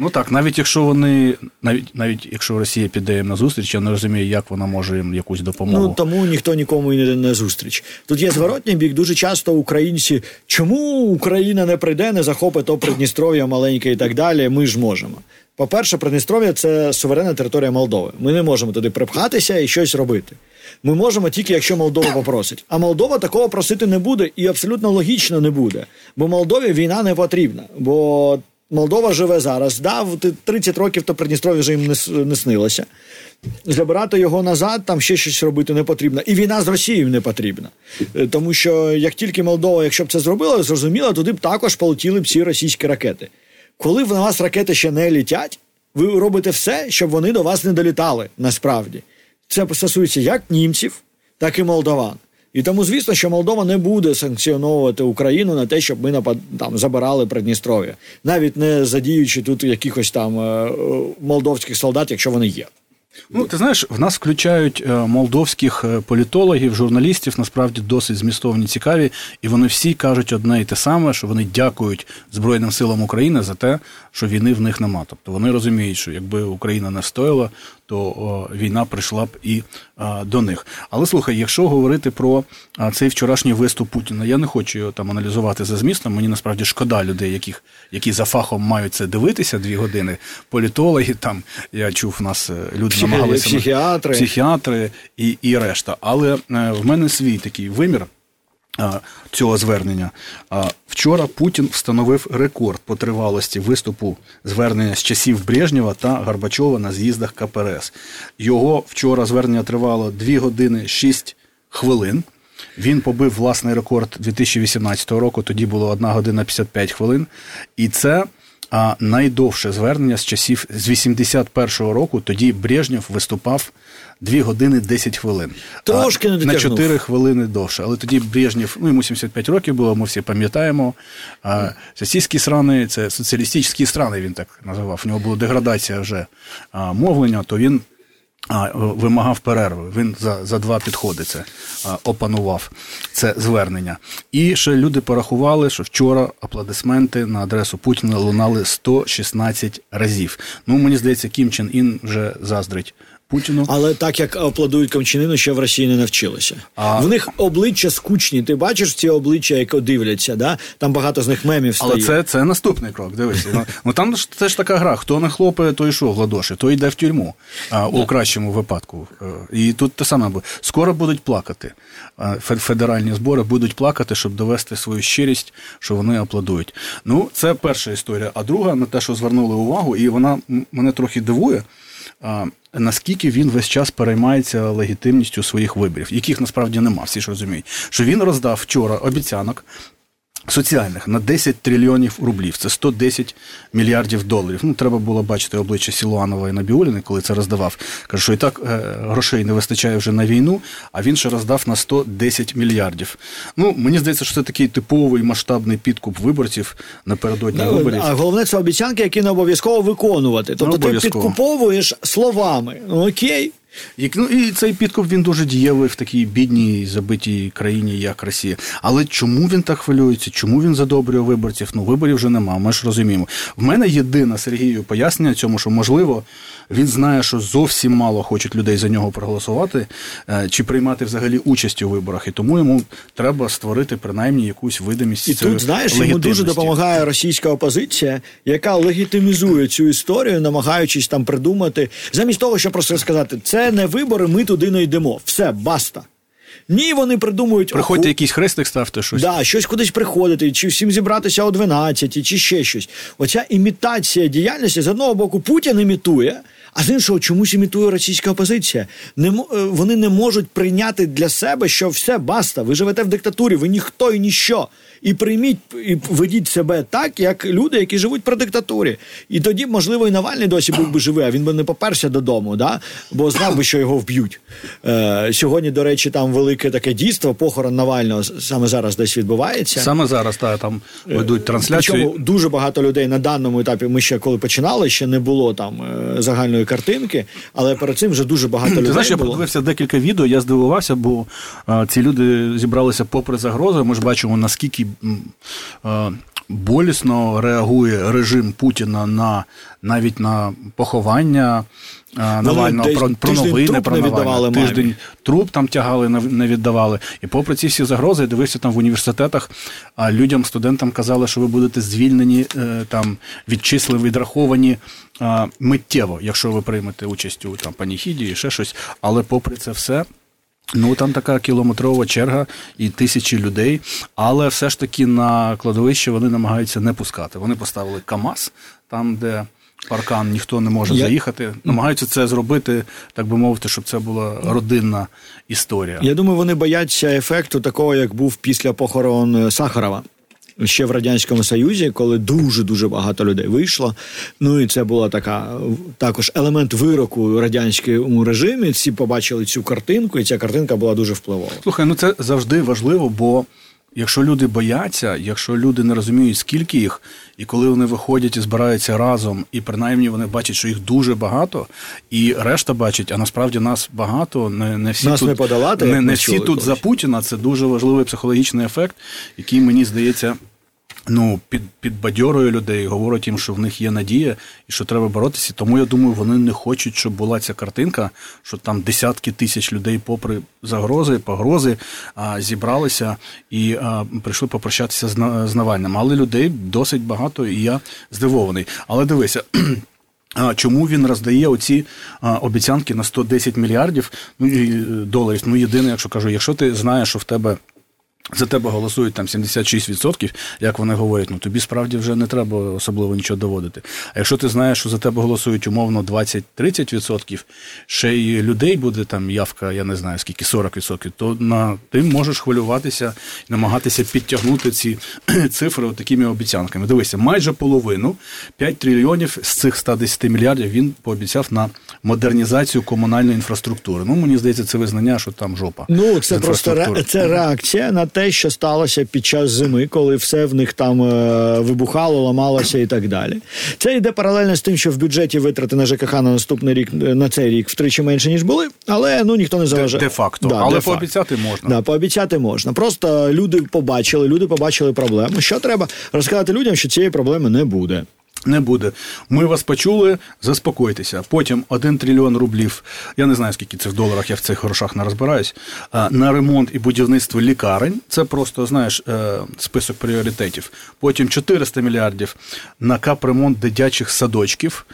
Ну так, навіть якщо вони, навіть навіть якщо Росія піде їм на зустріч, я не розумію, як вона може їм якусь допомогу. Ну тому ніхто нікому і не на зустріч. Тут є зворотній бік. Дуже часто українці, чому Україна не прийде, не захопить то Придністров'я маленьке і так далі. Ми ж можемо. По-перше, Придністров'я це суверенна територія Молдови. Ми не можемо туди припхатися і щось робити. Ми можемо тільки, якщо Молдова попросить. А Молдова такого просити не буде і абсолютно логічно не буде. Бо Молдові війна не потрібна. Бо Молдова живе зараз. Да, 30 років то Придністров'я вже їм не, не снилося. Забирати його назад, там ще щось робити не потрібно. І війна з Росією не потрібна. Е, тому що як тільки Молдова, якщо б це зробила, зрозуміло, туди б також полетіли б всі російські ракети. Коли в вас ракети ще не літять, ви робите все, щоб вони до вас не долітали насправді. Це стосується як німців, так і молдаван. І тому, звісно, що Молдова не буде санкціоновувати Україну на те, щоб ми напад... там забирали Придністров'я, навіть не задіючи тут якихось там е, молдовських солдат, якщо вони є. Ну, ти знаєш, в нас включають е, молдовських е, політологів, журналістів, насправді досить змістовні, цікаві, і вони всі кажуть одне і те саме, що вони дякують Збройним силам України за те, що війни в них нема. Тобто вони розуміють, що якби Україна не стояла, то війна прийшла б і до них. Але слухай, якщо говорити про цей вчорашній виступ Путіна, я не хочу його там аналізувати за змістом. Мені насправді шкода людей, яких, які за фахом мають це дивитися дві години. Політологи там я чув в нас е, люди намагалися психіатри. психіатри і, і решта. Але е, в мене свій такий вимір. Цього звернення вчора Путін встановив рекорд по тривалості виступу звернення з часів Брежнєва та Горбачова на з'їздах КПРС. Його вчора звернення тривало 2 години 6 хвилин. Він побив власний рекорд 2018 року. Тоді було 1 година 55 хвилин. І це найдовше звернення з часів з 81-го року. Тоді Брежнєв виступав 2 години 10 хвилин. Трошки не на 4 хвилини довше. Але тоді Брежнєв, ну йому 75 років було, ми всі пам'ятаємо. А, Сосійські страни, це соціалістичні страни, він так називав. У нього була деградація вже а, мовлення, то він а, вимагав перерви. Він за за два підходи це а, опанував це звернення. І ще люди порахували, що вчора аплодисменти на адресу Путіна лунали 116 разів. Ну мені здається, Кім Чен Ін вже заздрить Путіну. Але так як аплодують Камчинину, ще в Росії не навчилися. А... В них обличчя скучні. Ти бачиш ці обличчя, як дивляться, да? там багато з них мемів стає. Але це це наступний крок. Дивися. Ну, ну там це ж така гра. Хто не хлопає, той йшов в ладоші, той йде в тюрму а, у кращому випадку. Е, і тут те саме буде. Скоро будуть плакати. Федеральні збори будуть плакати, щоб довести свою щирість, що вони аплодують. Ну, це перша історія. А друга на те, що звернули увагу, і вона мене трохи дивує наскільки він весь час переймається легітимністю своїх виборів, яких насправді нема, всі ж розуміють, що він роздав вчора обіцянок соціальних на 10 трильйонів рублів. Це 110 мільярдів доларів. Ну, треба було бачити обличчя Сілуанова і Набіуліни, коли це роздавав. Каже, що і так е, грошей не вистачає вже на війну, а він ще роздав на 110 мільярдів. Ну, мені здається, що це такий типовий масштабний підкуп виборців напередодні ну, виборів. А головне це обіцянки, які не обов'язково виконувати. Тобто ти підкуповуєш словами. Ну, окей. І, ну, і цей підкуп він дуже дієвий в такій бідній забитій країні, як Росія. Але чому він так хвилюється? Чому він задобрює виборців? Ну, виборів вже нема. Ми ж розуміємо. В мене єдине Сергію пояснення цьому, що можливо він знає, що зовсім мало хочуть людей за нього проголосувати е, чи приймати взагалі участь у виборах, і тому йому треба створити принаймні якусь видимість. І тут знаєш, йому дуже допомагає російська опозиція, яка легітимізує цю історію, намагаючись там придумати, замість того, щоб просто сказати, це не вибори, ми туди не йдемо. Все, баста. Ні, вони придумують. Приходьте оху... якийсь хрестик, ставте щось. Да, щось кудись приходити, чи всім зібратися о 12, чи ще щось. Оця імітація діяльності з одного боку Путін імітує, а з іншого чомусь імітує російська опозиція. Не е, вони не можуть прийняти для себе, що все баста. Ви живете в диктатурі, ви ніхто і ніщо і прийміть і ведіть себе так, як люди, які живуть при диктатурі. І тоді, можливо, і Навальний досі був би живий, а він би не поперся додому, да? бо знав би, що його вб'ють. Е, Сьогодні, до речі, там велике таке дійство, похорон Навального саме зараз десь відбувається. Саме зараз та, там ведуть трансляцію. Причому дуже багато людей на даному етапі. Ми ще коли починали, ще не було там е, загальної картинки, але перед цим вже дуже багато людей. Ти знаєш, було. я подивився декілька відео, я здивувався, бо а, ці люди зібралися попри загрози. Ми ж бачимо, наскільки болісно реагує режим Путіна на навіть на поховання. Навального про, про новини про Навального. тиждень труп там тягали, не віддавали. І попри ці всі загрози, я дивився там в університетах. А людям, студентам казали, що ви будете звільнені, е, там відчислені, відраховані миттєво, якщо ви приймете участь у там паніхіді і ще щось. Але попри це все. Ну там така кілометрова черга і тисячі людей, але все ж таки на кладовище вони намагаються не пускати. Вони поставили Камаз там, де паркан ніхто не може Я... заїхати. Намагаються це зробити, так би мовити, щоб це була родинна історія. Я думаю, вони бояться ефекту такого, як був після похорон Сахарова ще в радянському союзі, коли дуже дуже багато людей вийшло. Ну і це була така також елемент вироку радянському режимі. Всі побачили цю картинку, і ця картинка була дуже впливова. Слухай, ну це завжди важливо, бо якщо люди бояться, якщо люди не розуміють, скільки їх, і коли вони виходять і збираються разом, і принаймні вони бачать, що їх дуже багато, і решта бачить, а насправді нас багато, не не всі нас тут не подолати, не, не всі тут колись. за Путіна. Це дуже важливий психологічний ефект, який мені здається. Ну, під, підбадьорює людей, говорить їм, що в них є надія і що треба боротися. Тому я думаю, вони не хочуть, щоб була ця картинка, що там десятки тисяч людей, попри загрози, погрози, а, зібралися і а, прийшли попрощатися з, з Навальним. Але людей досить багато, і я здивований. Але дивися. Чому він роздає оці обіцянки на 110 мільярдів ну, е, доларів? Ну, єдине, якщо кажу, якщо ти знаєш, що в тебе за тебе голосують там 76%, як вони говорять, ну тобі справді вже не треба особливо нічого доводити. А якщо ти знаєш, що за тебе голосують умовно 20-30%, ще й людей буде там явка, я не знаю скільки 40%, то на ти можеш хвилюватися і намагатися підтягнути ці цифри такими обіцянками. Дивися, майже половину 5 трильйонів з цих 110 мільярдів він пообіцяв на модернізацію комунальної інфраструктури. Ну мені здається, це визнання, що там жопа. Ну, це просто ре, це реакція на те, що сталося під час зими, коли все в них там е, вибухало, ламалося і так далі. Це йде паралельно з тим, що в бюджеті витрати на ЖКХ на наступний рік е, на цей рік втричі менше ніж були, але ну ніхто не заважає. де-факто. Да, Але де-факто. пообіцяти можна. Да, пообіцяти можна. Просто люди побачили, люди побачили проблему. Що треба розказати людям, що цієї проблеми не буде. Не буде. Ми вас почули, заспокойтеся. Потім 1 трильйон рублів, я не знаю, скільки це в доларах, я в цих грошах не розбираюсь. На ремонт і будівництво лікарень. Це просто, знаєш, е, список пріоритетів. Потім 400 мільярдів на капремонт дитячих садочків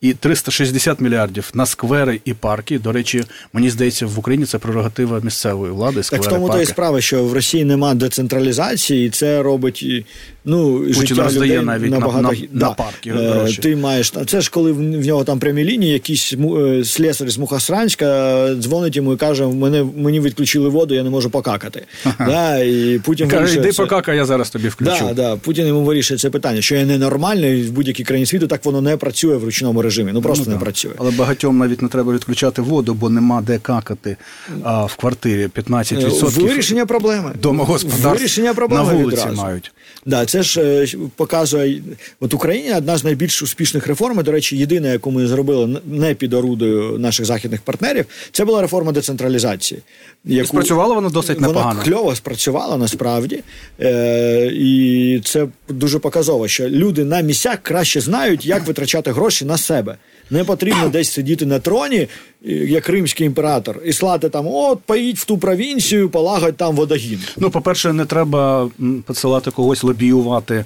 і 360 мільярдів на сквери і парки. До речі, мені здається, в Україні це прерогатива місцевої влади. Так в тому то і парки. справа, що в Росії нема децентралізації, і це робить ну, життя роздає людей навіть на- набагато на- гі- на парки Е, гроші. Ти маєш це ж коли в нього там прямі лінії, якийсь е, слесар з Мухасранська е, дзвонить йому і каже: мене мені відключили воду, я не можу покакати. Да, і Путін Каже, вирішує йди це. покака, я зараз тобі включу. Да, да. Путін йому вирішує це питання, що є ненормальне в будь-якій країні світу, так воно не працює в ручному режимі. Ну просто не працює. Але багатьом навіть не треба відключати воду, бо нема де какати а, в квартирі 15%. Вирішення проблеми. домогосподарств Вирішення проблеми на вулиці відразу. мають. Да, це ж е, показує. От Україна одна з найбільш успішних реформ. До речі, єдина, яку ми зробили не під орудою наших західних партнерів, це була реформа децентралізації. Яку... спрацювала вона досить вона непогано. кльово спрацювала насправді. Е, і це дуже показово, що люди на місцях краще знають, як витрачати гроші на себе. Не потрібно десь сидіти на троні, як римський імператор, і слати там: от, поїдь в ту провінцію, полагодь там водогін. Ну, по-перше, не треба посилати когось лобіювати,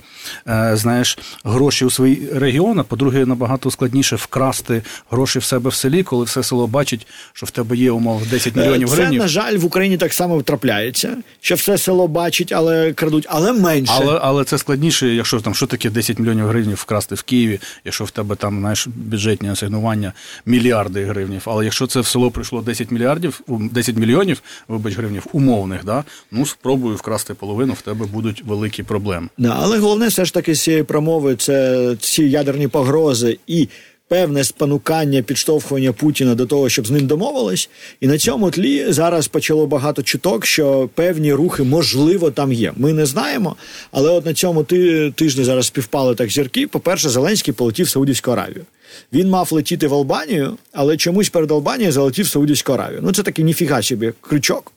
е, знаєш, гроші у свій регіон. А по-друге, набагато складніше вкрасти гроші в себе в селі, коли все село бачить, що в тебе є умов 10 мільйонів гривень. Це, на жаль, в Україні так само трапляється, що все село бачить, але крадуть, але менше. Але, але це складніше, якщо там що таке 10 мільйонів гривень вкрасти в Києві, якщо в тебе там знаєш бюджетні асигнування мільярди гривнів. Але якщо це в село прийшло 10 мільярдів, ум, 10 мільйонів, вибач гривнів умовних, да, ну спробую вкрасти половину, в тебе будуть великі проблеми. Але головне все ж таки з цієї промови це ці ядерні погрози і певне спонукання, підштовхування Путіна до того, щоб з ним домовились. І на цьому тлі зараз почало багато чуток, що певні рухи можливо там є. Ми не знаємо, але от на цьому ти- тижні зараз співпали так зірки. По-перше, Зеленський полетів в Саудівську Аравію. Він мав летіти в Албанію, але чомусь перед Албанією залетів в Саудівську Аравію. Ну це такий ніфіга собі крючок.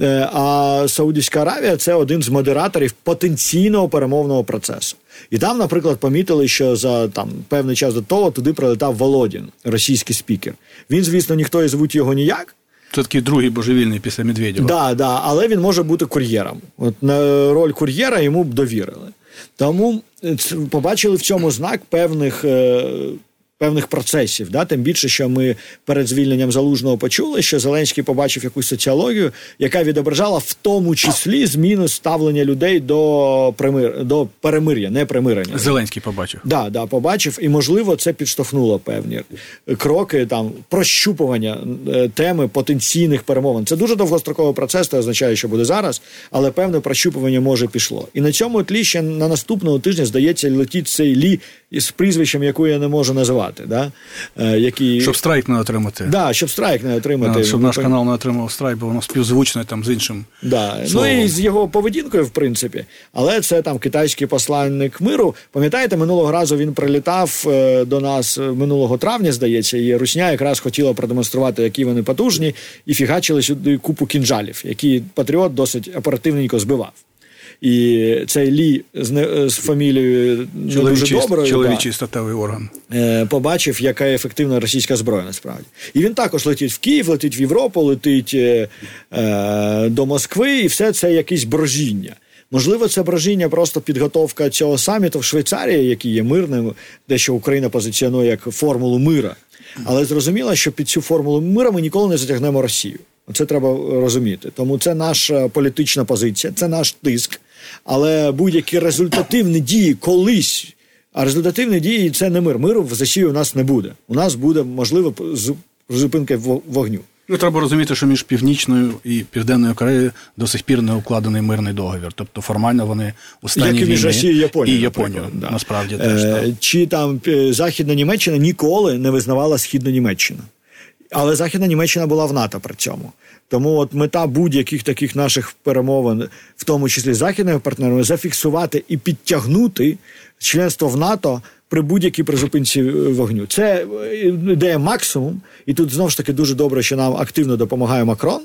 Е, А Саудівська Аравія це один з модераторів потенційного перемовного процесу. І там, наприклад, помітили, що за там певний час до того туди прилетав Володін, російський спікер. Він, звісно, ніхто і звуть його ніяк. Це такий другий божевільний після Медведєва. Да, да, але він може бути кур'єром. От на роль кур'єра йому б довірили. Тому е, побачили в цьому знак певних. Певних процесів, да, тим більше, що ми перед звільненням залужного почули, що Зеленський побачив якусь соціологію, яка відображала в тому числі зміну ставлення людей до примир до перемир'я, не примирення. Зеленський побачив. Да, да, побачив, і можливо це підштовхнуло певні кроки там прощупування е, теми потенційних перемовин. Це дуже довгостроковий процес, це означає, що буде зараз, але певне прощупування може пішло. І на цьому тлі ще на наступного тижня здається летить цей лі із прізвищем, яку я не можу називати. Сказати, да? які... щоб страйк не отримати. Да, щоб страйк не отримати. Щоб наш канал не отримав страйк, бо воно співзвучне там з іншим. Да. Ну і з його поведінкою, в принципі. Але це там китайський посланник миру. Пам'ятаєте, минулого разу він прилітав до нас минулого травня, здається, і Русня якраз хотіла продемонструвати, які вони потужні, і фігачили сюди купу кінжалів, які Патріот досить оперативненько збивав. І цей Лі з, не, з фамілією не дуже доброю чоловічий да, статевий орган е, побачив, яка ефективна російська зброя насправді. І він також летить в Київ, летить в Європу, летить е, е, до Москви, і все це якесь брожіння. Можливо, це брожіння просто підготовка цього саміту в Швейцарії, який є мирним, де що Україна позиціонує як формулу мира. Але зрозуміло, що під цю формулу мира ми ніколи не затягнемо Росію. Це треба розуміти. Тому це наша політична позиція, це наш тиск. Але будь-які результативні дії колись. А результативні дії це не мир. Миру в Росії у нас не буде. У нас буде можливо зупинка вогню. Ну, треба розуміти, що між північною і південною Кореєю до сих пір не укладений мирний договір. Тобто формально вони у стані Як і між Росією і Японією. І Японією, да. насправді теж. Е. Чи там е, Західна Німеччина ніколи не визнавала Східну Німеччину. Але Західна Німеччина була в НАТО при цьому. Тому от мета будь-яких таких наших перемовин, в тому числі з західними партнерами, зафіксувати і підтягнути членство в НАТО при будь-якій призупинці е, вогню. Це е, ідея максимум, і тут знову ж таки дуже добре, що нам активно допомагає Макрон.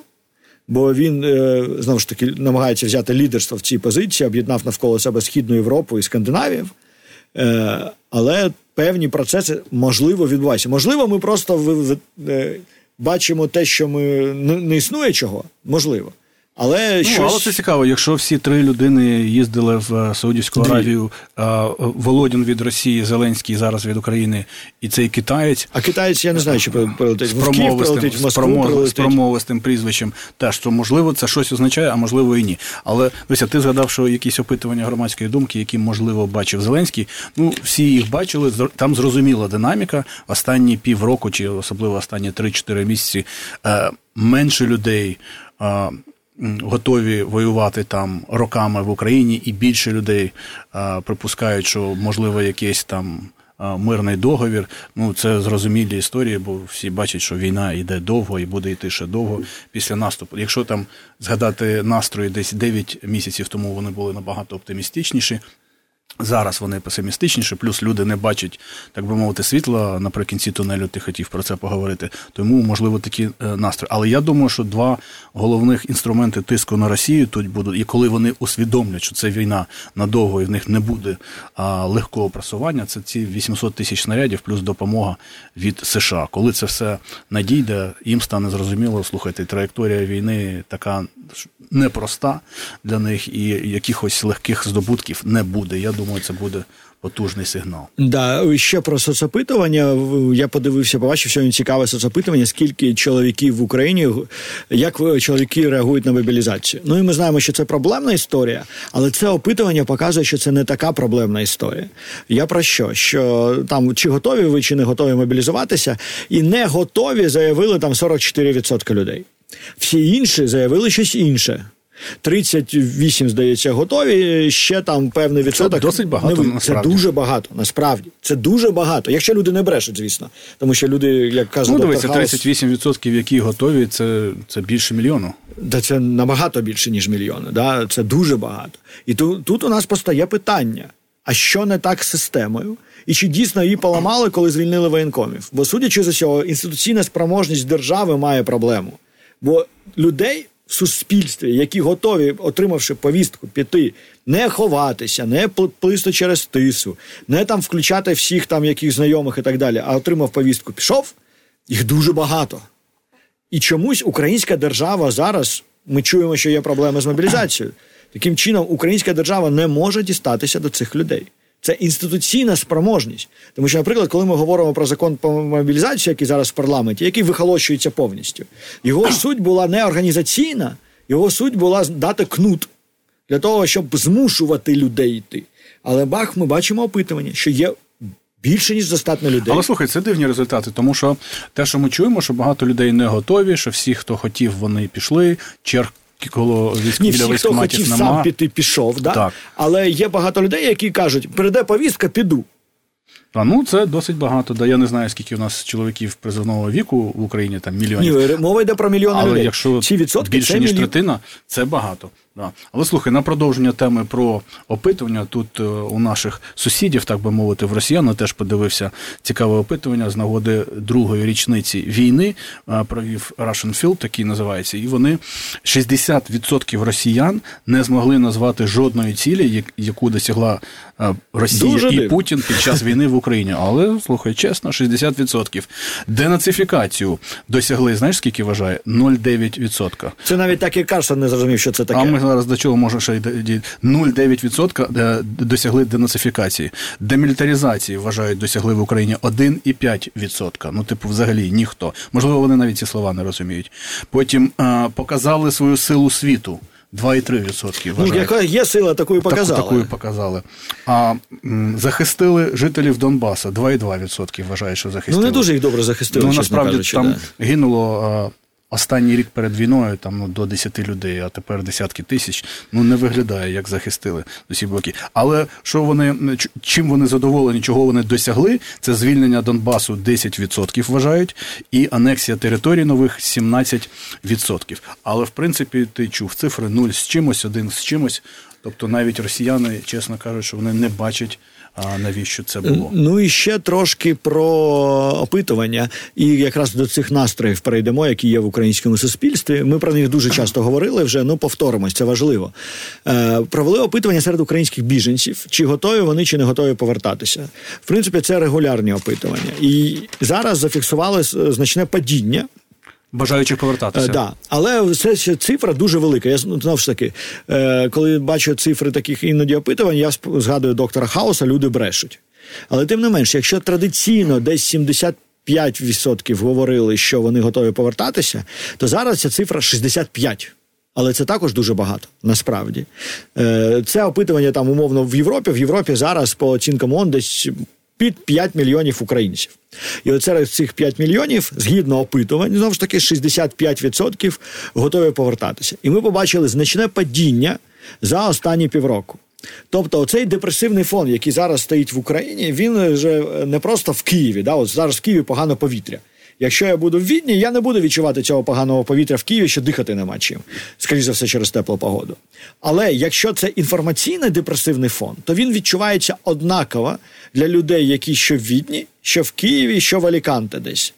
Бо він е, знову ж таки намагається взяти лідерство в цій позиції, об'єднав навколо себе Східну Європу і Скандинавів. Але певні процеси можливо відбуваються. Можливо, ми просто бачимо те, що ми не існує чого, можливо. Але ну, щось... але це цікаво, якщо всі три людини їздили в е, Саудівську Аравію, Володін від Росії, Зеленський зараз від України, і цей китаєць. А китаєць я не знаю, чи прилетить в Київ, прилетить в Москву, прилетить. з промовистим прізвищем. Теж що можливо це щось означає, а можливо і ні. Але Вися, ти згадав, що якісь опитування громадської думки, які можливо бачив Зеленський. Ну всі їх бачили. там зрозуміла динаміка. Останні півроку, чи особливо останні 3-4 місяці е, менше людей готові воювати там роками в Україні, і більше людей а, припускають, що можливо якийсь там. Мирний договір, ну це зрозумілі історії, бо всі бачать, що війна йде довго і буде йти ще довго після наступу. Якщо там згадати настрої десь 9 місяців тому вони були набагато оптимістичніші, Зараз вони песимістичніші, плюс люди не бачать, так би мовити, світла наприкінці тунелю. Ти хотів про це поговорити. Тому, можливо, такі е, настрої. Але я думаю, що два головних інструменти тиску на Росію тут будуть, і коли вони усвідомлять, що це війна надовго і в них не буде а, легкого просування, це ці 800 тисяч снарядів, плюс допомога від США. Коли це все надійде, їм стане зрозуміло, слухайте, траєкторія війни така непроста для них, і якихось легких здобутків не буде. Я думаю, це буде потужний сигнал. Да, ще про соцопитування. Я подивився, побачив сьогодні цікаве соцопитування, скільки чоловіків в Україні, як чоловіки реагують на мобілізацію. Ну і ми знаємо, що це проблемна історія, але це опитування показує, що це не така проблемна історія. Я про що? Що там чи готові ви, чи не готові мобілізуватися, і не готові заявили там 44% людей. Всі інші заявили щось інше. 38, здається, готові. Ще там певний відсоток. Це досить багато. Не... Це дуже багато, насправді. Це дуже багато. Якщо люди не брешуть, звісно. Тому що люди, як кажуть, ну, дивіться, 38%, які готові, це це більше мільйону. Да, це набагато більше, ніж мільйони. Да? Це дуже багато. І тут, тут у нас постає питання: а що не так з системою? І чи дійсно її поламали, коли звільнили воєнкомів? Бо, судячи з усього, інституційна спроможність держави має проблему. Бо людей в суспільстві, які готові, отримавши повістку, піти, не ховатися, не плисти через тису, не там включати всіх там яких знайомих і так далі, а отримав повістку, пішов, їх дуже багато. І чомусь українська держава зараз ми чуємо, що є проблеми з мобілізацією. Таким чином, українська держава не може дістатися до цих людей. Це інституційна спроможність. Тому що, наприклад, коли ми говоримо про закон по мобілізації, який зараз в парламенті, який вихолощується повністю, його суть була не організаційна, його суть була дати кнут для того, щоб змушувати людей йти. Але бах, ми бачимо опитування, що є. Більше ніж достатньо людей, але слухай, це дивні результати, тому що те, що ми чуємо, що багато людей не готові, що всі, хто хотів, вони пішли. Черг коло військ Ні, всі, хто хотів нема. сам піти, пішов, да? так. але є багато людей, які кажуть, прийде повістка, піду. А, ну це досить багато. Да я не знаю, скільки у нас чоловіків призовного віку в Україні там мільйонів. Ні, мова йде про мільйони Але людей. якщо Чи відсотки більше це ніж мільйон... третина, це багато. Да. Але слухай, на продовження теми про опитування, тут е, у наших сусідів, так би мовити, в росіян я теж подивився цікаве опитування з нагоди другої річниці війни. е, Провів Russian Field, такий називається, і вони 60% росіян не змогли назвати жодної цілі, як- яку досягла е, Росія Дуже і дивно. Путін під час війни в Україні. Але слухай, чесно, 60%. Денацифікацію досягли. Знаєш, скільки вважає? 0,9%. Це навіть так і Карсон не зрозумів, що це таке. А ми зараз до чого може ще й 0,9% е, досягли денацифікації. Демілітаризації вважають досягли в Україні 1,5%. Ну, типу, взагалі ніхто. Можливо, вони навіть ці слова не розуміють. Потім е, показали свою силу світу. 2,3% Ну, яка є сила, такою показали. Таку, такою показали. А м, захистили жителів Донбаса. 2,2% вважають, що Ну, захистили. не дуже їх добре захистили, Ну, насправді кажучи. там да. гинуло а, останній рік перед війною там ну, до 10 людей, а тепер десятки тисяч. Ну не виглядає, як захистили усі боки. Але що вони чим вони задоволені, чого вони досягли? Це звільнення Донбасу 10% вважають, і анексія територій нових 17%. Але в принципі ти чув цифри 0 з чимось, 1 з чимось. Тобто навіть росіяни, чесно кажуть, що вони не бачать, а навіщо це було. Ну і ще трошки про опитування, і якраз до цих настроїв перейдемо, які є в українському суспільстві. Ми про них дуже часто говорили вже. Ну повторимось, це важливо. Е, провели опитування серед українських біженців, чи готові вони, чи не готові повертатися. В принципі, це регулярні опитування, і зараз зафіксували значне падіння. Бажаючих повертатися. Е, да. Але це ще цифра дуже велика. Я ну, знову ж таки, е, коли бачу цифри таких іноді опитувань, я згадую доктора Хауса, люди брешуть. Але тим не менш, якщо традиційно десь 75% говорили, що вони готові повертатися, то зараз ця цифра 65%. Але це також дуже багато насправді. Е, Це опитування там умовно в Європі. В Європі зараз по оцінкам ООН десь під 5 мільйонів українців. І от серед цих 5 мільйонів, згідно опитувань, знову ж таки 65% готові повертатися. І ми побачили значне падіння за останні півроку. Тобто, оцей депресивний фон, який зараз стоїть в Україні, він вже не просто в Києві. Да? От зараз в Києві погано повітря. Якщо я буду в Відні, я не буду відчувати цього поганого повітря в Києві, що дихати нема чим. Скоріше за все, через теплу погоду. Але якщо це інформаційний депресивний фон, то він відчувається однаково для людей, які що в Відні, що в Києві, що в Аліканте десь.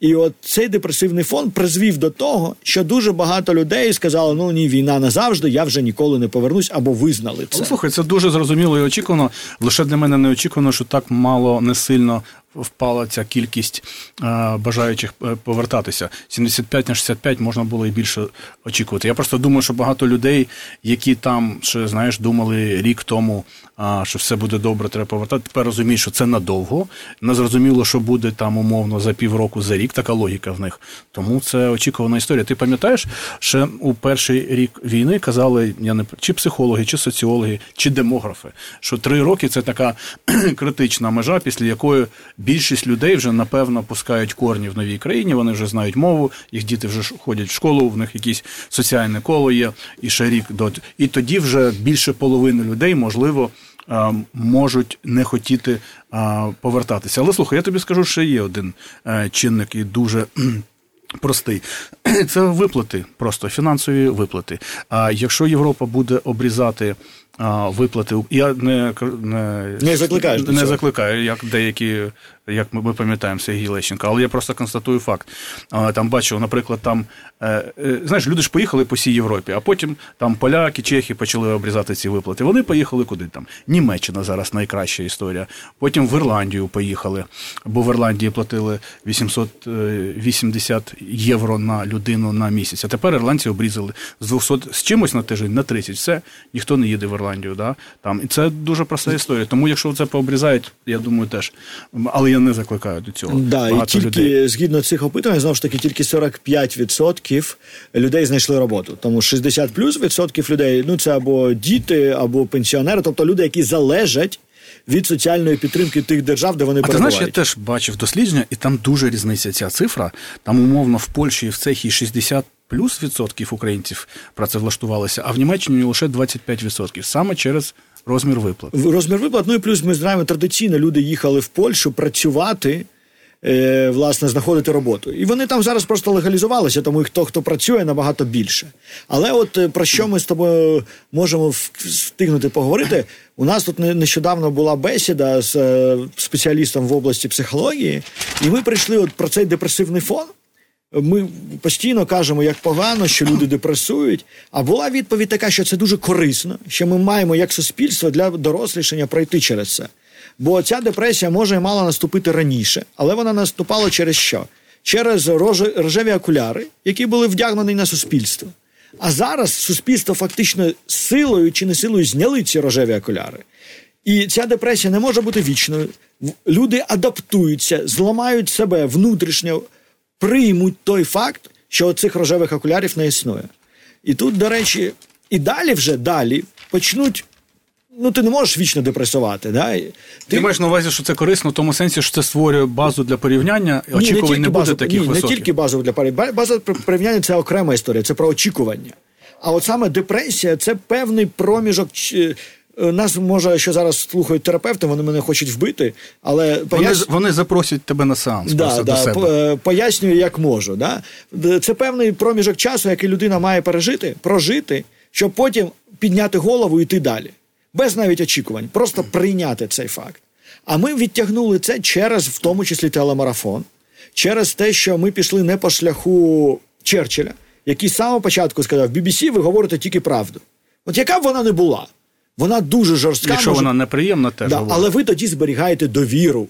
І от цей депресивний фон призвів до того, що дуже багато людей сказали: ну ні, війна назавжди, я вже ніколи не повернусь, або визнали це. Слухай, це дуже зрозуміло і очікувано. Лише для мене не очікувано, що так мало не сильно впала ця кількість е, бажаючих е, повертатися. 75 на 65 можна було і більше очікувати. Я просто думаю, що багато людей, які там ще знаєш, думали рік тому, що все буде добре, треба повертати. Тепер розуміють, що це надовго. Не зрозуміло, що буде там умовно за півроку, за рік. Така логіка в них. Тому це очікувана історія. Ти пам'ятаєш, ще у перший рік війни казали, я не чи психологи, чи соціологи, чи демографи, що три роки це така критична межа, після якої більшість людей вже напевно пускають корні в новій країні. Вони вже знають мову, їх діти вже ходять в школу, в них якесь соціальне коло є, і ще рік до і тоді вже більше половини людей можливо. Можуть не хотіти повертатися. Але слухай, я тобі скажу, що є один е, чинник і дуже простий. Це виплати, просто фінансові виплати. А якщо Європа буде обрізати виплати, я не, не, Не закликаєш до не цього. закликаю, як деякі, як ми, ми пам'ятаємо Сергій Лещенко, але я просто констатую факт. Там бачив, наприклад, там е, е, знаєш, люди ж поїхали по всій Європі, а потім там поляки, чехи почали обрізати ці виплати. Вони поїхали куди там? Німеччина зараз найкраща історія. Потім в Ірландію поїхали, бо в Ірландії платили 880 євро на людину на місяць. А тепер ірландці обрізали з 200 з чимось на тиждень на 30. Все, ніхто не їде в Ірландію. Да? Там. І це дуже проста історія. Тому якщо це пообрізають, я думаю, теж. Але я не закликаю до цього. Да, і тільки людей. згідно цих опитувань, знову ж таки, тільки 45% людей знайшли роботу. Тому 60 плюс відсотків людей ну це або діти, або пенсіонери, тобто люди, які залежать від соціальної підтримки тих держав, де вони А ти знаєш, я теж бачив дослідження, і там дуже різниця ця цифра. Там умовно в Польщі і в Цехії 60 плюс відсотків українців працевлаштувалися, а в Німеччині лише 25 відсотків. Саме через розмір виплат. Розмір виплат. Ну і плюс ми знаємо, традиційно люди їхали в Польщу працювати. Е, власне, знаходити роботу. І вони там зараз просто легалізувалися, тому і хто хто працює набагато більше. Але от е, про що ми з тобою можемо встигнути поговорити? У нас тут нещодавно була бесіда з е, спеціалістом в області психології, і ми прийшли от про цей депресивний фон. Ми постійно кажемо, як погано, що люди депресують. А була відповідь така, що це дуже корисно, що ми маємо як суспільство для дорослішання пройти через це. Бо ця депресія може і мала наступити раніше, але вона наступала через що? Через рожеві окуляри, які були вдягнені на суспільство. А зараз суспільство фактично силою чи не силою зняли ці рожеві окуляри. І ця депресія не може бути вічною. Люди адаптуються, зламають себе внутрішньо, приймуть той факт, що цих рожевих окулярів не існує. І тут, до речі, і далі вже далі почнуть ну ти не можеш вічно депресувати. Да? Ти, ти маєш на увазі, що це корисно в тому сенсі, що це створює базу для порівняння, і очікувань не, не буде базу, таких ні, високих. Не тільки базу для порівняння. База порівняння це окрема історія, це про очікування. А от саме депресія це певний проміжок. Е, нас може, що зараз слухають терапевти, вони мене хочуть вбити, але вони пояс... вони запросять тебе на сеанс. Да, просто да, до себе. Е, пояснюю, як можу. Да? Це певний проміжок часу, який людина має пережити, прожити, щоб потім підняти голову і йти далі без навіть очікувань, просто прийняти цей факт. А ми відтягнули це через, в тому числі, телемарафон, через те, що ми пішли не по шляху Черчилля, який з самого початку сказав: BBC ви говорите тільки правду. От яка б вона не була, вона дуже жорстка. Якщо може... вона неприємна, теж да, але ви тоді зберігаєте довіру.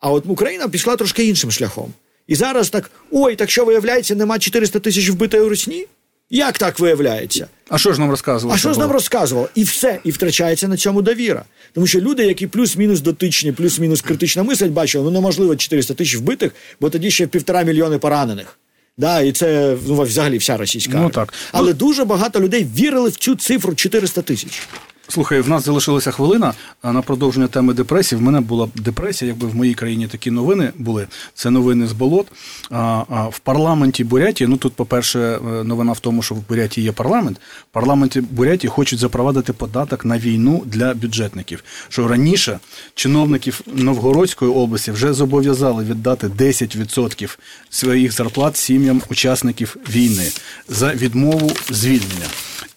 А от Україна пішла трошки іншим шляхом. І зараз так: ой, так що виявляється, нема 400 тисяч вбитої русні? Як так виявляється? А що ж нам розказував? А що ж нам розказував? І все, і втрачається на цьому довіра. Тому що люди, які плюс-мінус дотичні, плюс-мінус критично мислять, бачили, ну неможливо 400 тисяч вбитих, бо тоді ще півтора мільйони поранених. Да, І це ну, взагалі вся російська. Ну, так. Але ну, дуже багато людей вірили в цю цифру 400 тисяч. Слухай, в нас залишилася хвилина на продовження теми депресії. В мене була депресія, якби в моїй країні такі новини були. Це новини з болот. А в парламенті Бурятії, ну тут, по-перше, е, новина в тому, що в Бурятії є парламент. В парламенті Бурятії хочуть запровадити податок на війну для бюджетників. Що раніше чиновників Новгородської області вже зобов'язали віддати 10% своїх зарплат сім'ям учасників війни за відмову звільнення.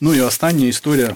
Ну і остання історія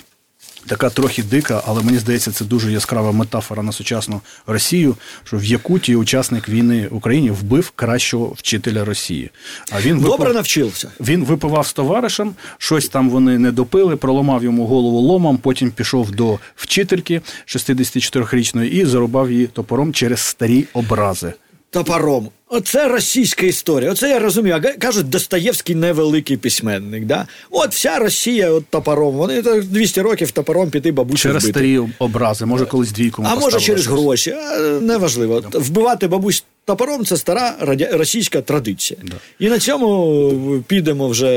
така трохи дика, але мені здається, це дуже яскрава метафора на сучасну Росію. Що в Якутії учасник війни в Україні вбив кращого вчителя Росії. А він добре навчився. Він випивав з товаришем, щось там вони не допили, проламав йому голову ломом. Потім пішов до вчительки 64-річної і зарубав її топором через старі образи топором. Оце російська історія. Оце я розумію. Кажуть, Достоєвський невеликий письменник. Да? От вся Росія от топором. Вони 200 років топором піти бабусю Через вбити. старі образи, може колись двійку. А може через щось. гроші. Неважливо. Да. Вбивати бабусь топором це стара російська традиція. Да. І на цьому підемо вже.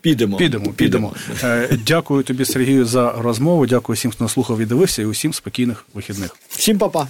Підемо. Підемо, підемо. підемо. Дякую тобі, Сергію, за розмову. Дякую всім, хто нас слухав і дивився, і усім спокійних вихідних. Всім па-па.